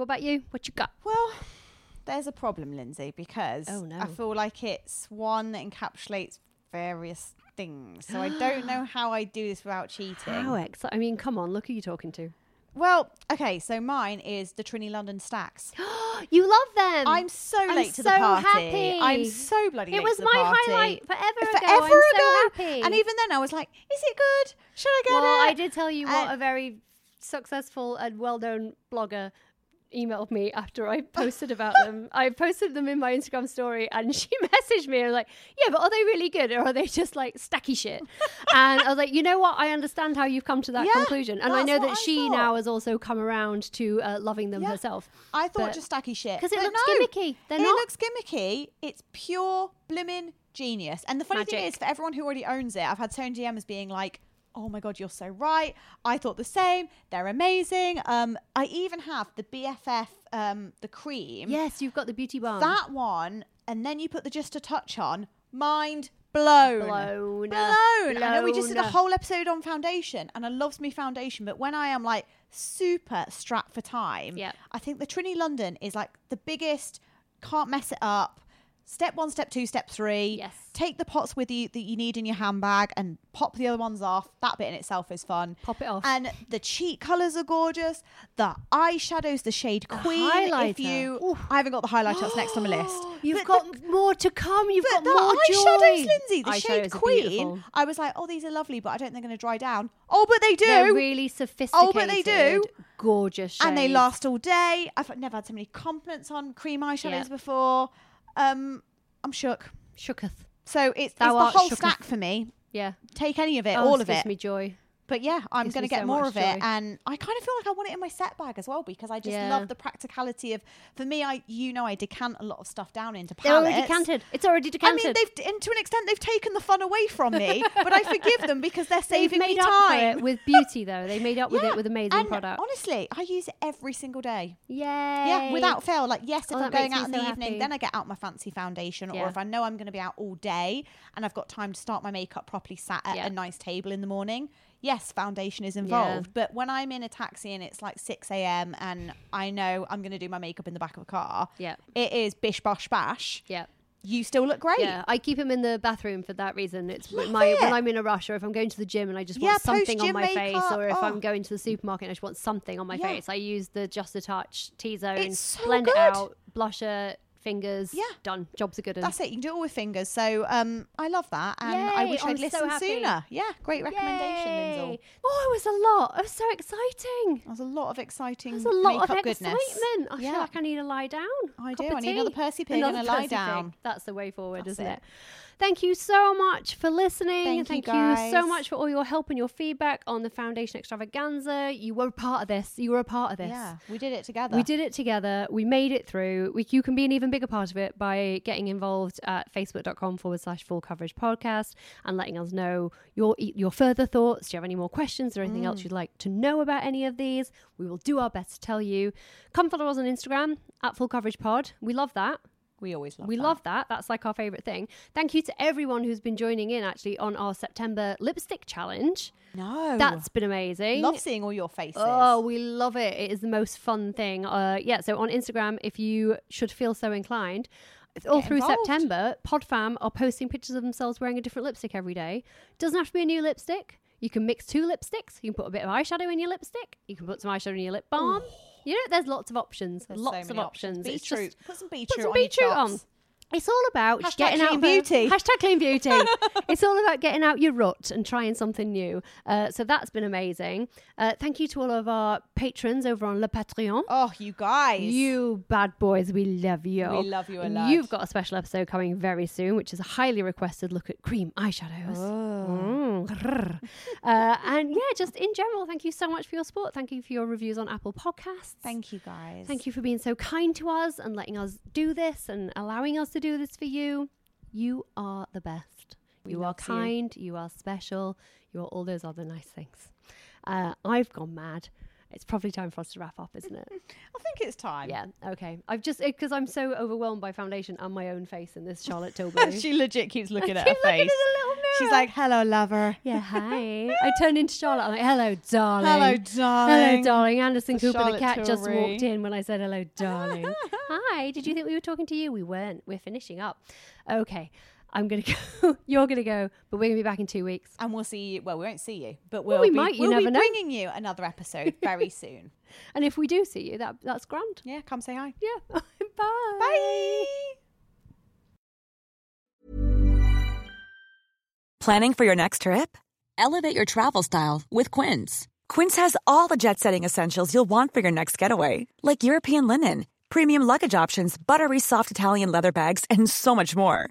What about you? What you got? Well, there's a problem, Lindsay, because Oh, no. I feel like it's one that encapsulates various things. So I don't know how I do this without cheating. How ex- I mean, come on, look who you're talking to. Well, okay, so mine is the Trinny London Stacks. you love them. I'm so I'm late to so the party. happy. I'm so bloody happy. It late was to the my party. highlight forever ago. Forever I'm so ago. happy. And even then I was like, is it good? Should I get well, it? I did tell you what a very successful and well-known blogger emailed me after I posted about them. I posted them in my Instagram story, and she messaged me and was like, "Yeah, but are they really good, or are they just like stacky shit?" and I was like, "You know what? I understand how you've come to that Yeah, conclusion, and I know that I she thought. now has also come around to uh, loving them Yeah. herself." I thought But- just stacky shit. Because it But looks no, gimmicky. They're it not. looks gimmicky. It's pure blimmin' genius. And the funny thing is, for everyone who already owns it, I've had so many DMs being like, "Oh my god, you're so right. I thought the same. They're amazing." Um, I even have the BFF, um, the cream. Yes, you've got the beauty balm. that one, and then you put the just a touch on. Mind blown. Blown. Blown. I know we just did a Blown. whole episode on foundation, and I loves me foundation, but when I am like super strapped for time, Yep. I think the Trinny London is like the biggest. Can't mess it up. Step one, step two, step three. Yes. Take the pots with you that you need in your handbag and pop the other ones off. That bit in itself is fun. Pop it off. And the cheek colours are gorgeous. The eyeshadows, the shade Queen. If highlighter. you, I haven't got the highlighter. That's next on my list. You've But got more to come. You've got the more eyeshadows, joy. Lindsay, the Eyeshadows shade Queen. I was like, oh, these are lovely, but I don't think they're going to dry down. Oh, but they do. They're really sophisticated. Oh, but they do. Gorgeous shades. and they last all day. I've never had so many compliments on cream eyeshadows Yeah. before. Um, I'm shook. Shooketh. So it's, it's Thou the art whole shooketh. stack for me. Yeah. Take any of it, Oh, all of gives it. me joy. But yeah, I'm going to get so more of it, and I kind of feel like I want it in my set bag as well because I just Yeah. love the practicality of. For me, I you know I decant a lot of stuff down into They're pallets. already decanted. It's already decanted. I mean, they've and to an extent they've taken the fun away from me, but I forgive them because they're They've saving made me up time. for it with beauty, though. They made up with Yeah, it with amazing and product. Honestly, I use it every single day. Yay! Yeah, without fail. Like, yes, if Oh, I'm going out in me the so evening, happy. then I get out my fancy foundation. Or if I know I'm going to be out all day and I've got time to start my makeup properly sat at Yeah. a nice table in the morning, yes, foundation is involved. But when I'm in a taxi and it's like 6 a.m. and I know I'm going to do my makeup in the back of a car, Yeah. it is bish, bosh, bash. Yeah. You still look great. Yeah, I keep him in the bathroom for that reason. It's Love my when. I'm in a rush, or if I'm going to the gym and I just Yeah, want something on my face, or if oh. I'm going to the supermarket and I just want something on my Yeah. face, I use the Just a Touch T Zone, so blend good. it out, blusher, fingers, Yeah. done. Jobs are good. That's it. You can do it all with fingers. So um, I love that, and I Yay, wish I'm I'd so listened happy. sooner. Yeah, great recommendation, Yay. Lindsay. Oh, it was a lot. It was so exciting. It was a lot of exciting There's a lot makeup of goodness. excitement. I yeah. feel like I need to lie down. I do. I need another. Percy pig Another and a lie Percy pig. down. That's the way forward, That's isn't it. it? Thank you so much for listening. Thank you, Thank you, guys. so much for all your help and your feedback on the Foundation Extravaganza. You were a part of this. You were a part of this. Yeah, we did it together. We did it together. We made it through. We, you can be an even bigger part of it by getting involved at facebook.com forward slash full coverage podcast and letting us know your your further thoughts. Do you have any more questions or anything Mm. else you'd like to know about any of these? We will do our best to tell you. Come follow us on Instagram at full coverage pod. We love that. We always love. we that. love that. That's like our favorite thing. Thank you to everyone who's been joining in actually on our September lipstick challenge. No, That's been amazing. love seeing all your faces. Oh, we love it. It is the most fun thing. Uh, yeah, so on Instagram, if you should feel so inclined, all Get through involved. September, PodFam are posting pictures of themselves wearing a different lipstick every day. Doesn't have to be a new lipstick. You can mix two lipsticks. You can put a bit of eyeshadow in your lipstick. You can put some eyeshadow in your lip balm. You know, there's lots of options. There's so lots of many options. Beetroot. It's just put some put beetroot some on beetroot on. It's all about Hashtag getting clean out the- beauty. hashtag clean beauty. it's all about getting out your rut and trying something new. Uh, so that's been amazing. Uh, thank you to all of our patrons over on Le Patreon. Oh, you guys. You bad boys, we love you. We love you a lot. You've got a special episode coming very soon, which is a highly requested look at cream eyeshadows. Mm, uh, and yeah, just in general, thank you so much for your support. Thank you for your reviews on Apple Podcasts. Thank you guys. Thank you for being so kind to us and letting us do this and allowing us to do this for you. You are the best. We you are love you. kind. You. are special. You are all those other nice things. Uh, I've gone mad. It's probably time for us to wrap up, isn't it? I think it's time. yeah. Okay. I've just because I'm so overwhelmed by foundation and my own face in this Charlotte Tilbury. she legit keeps looking at keep her looking face. at the. She's like, "Hello, lover." yeah, hi. I turned into Charlotte. I'm like, hello, darling. Hello, darling. Hello, darling. Anderson The Cooper, the Charlotte cat, just walked in when I said hello, darling. Hi. Did you think we were talking to you? We weren't. We're finishing up. Okay. I'm gonna go. You're gonna go, but we're gonna be back in two weeks. And we'll see you. Well, we won't see you, but Well, we'll we be, might, you we'll never be know. bringing you another episode very soon. And if we do see you, that that's grand. Yeah, come say hi. Yeah. Bye. Bye. Planning for your next trip? Elevate your travel style with Quince. Quince has all the jet setting essentials you'll want for your next getaway, like European linen, premium luggage options, buttery soft Italian leather bags, and so much more.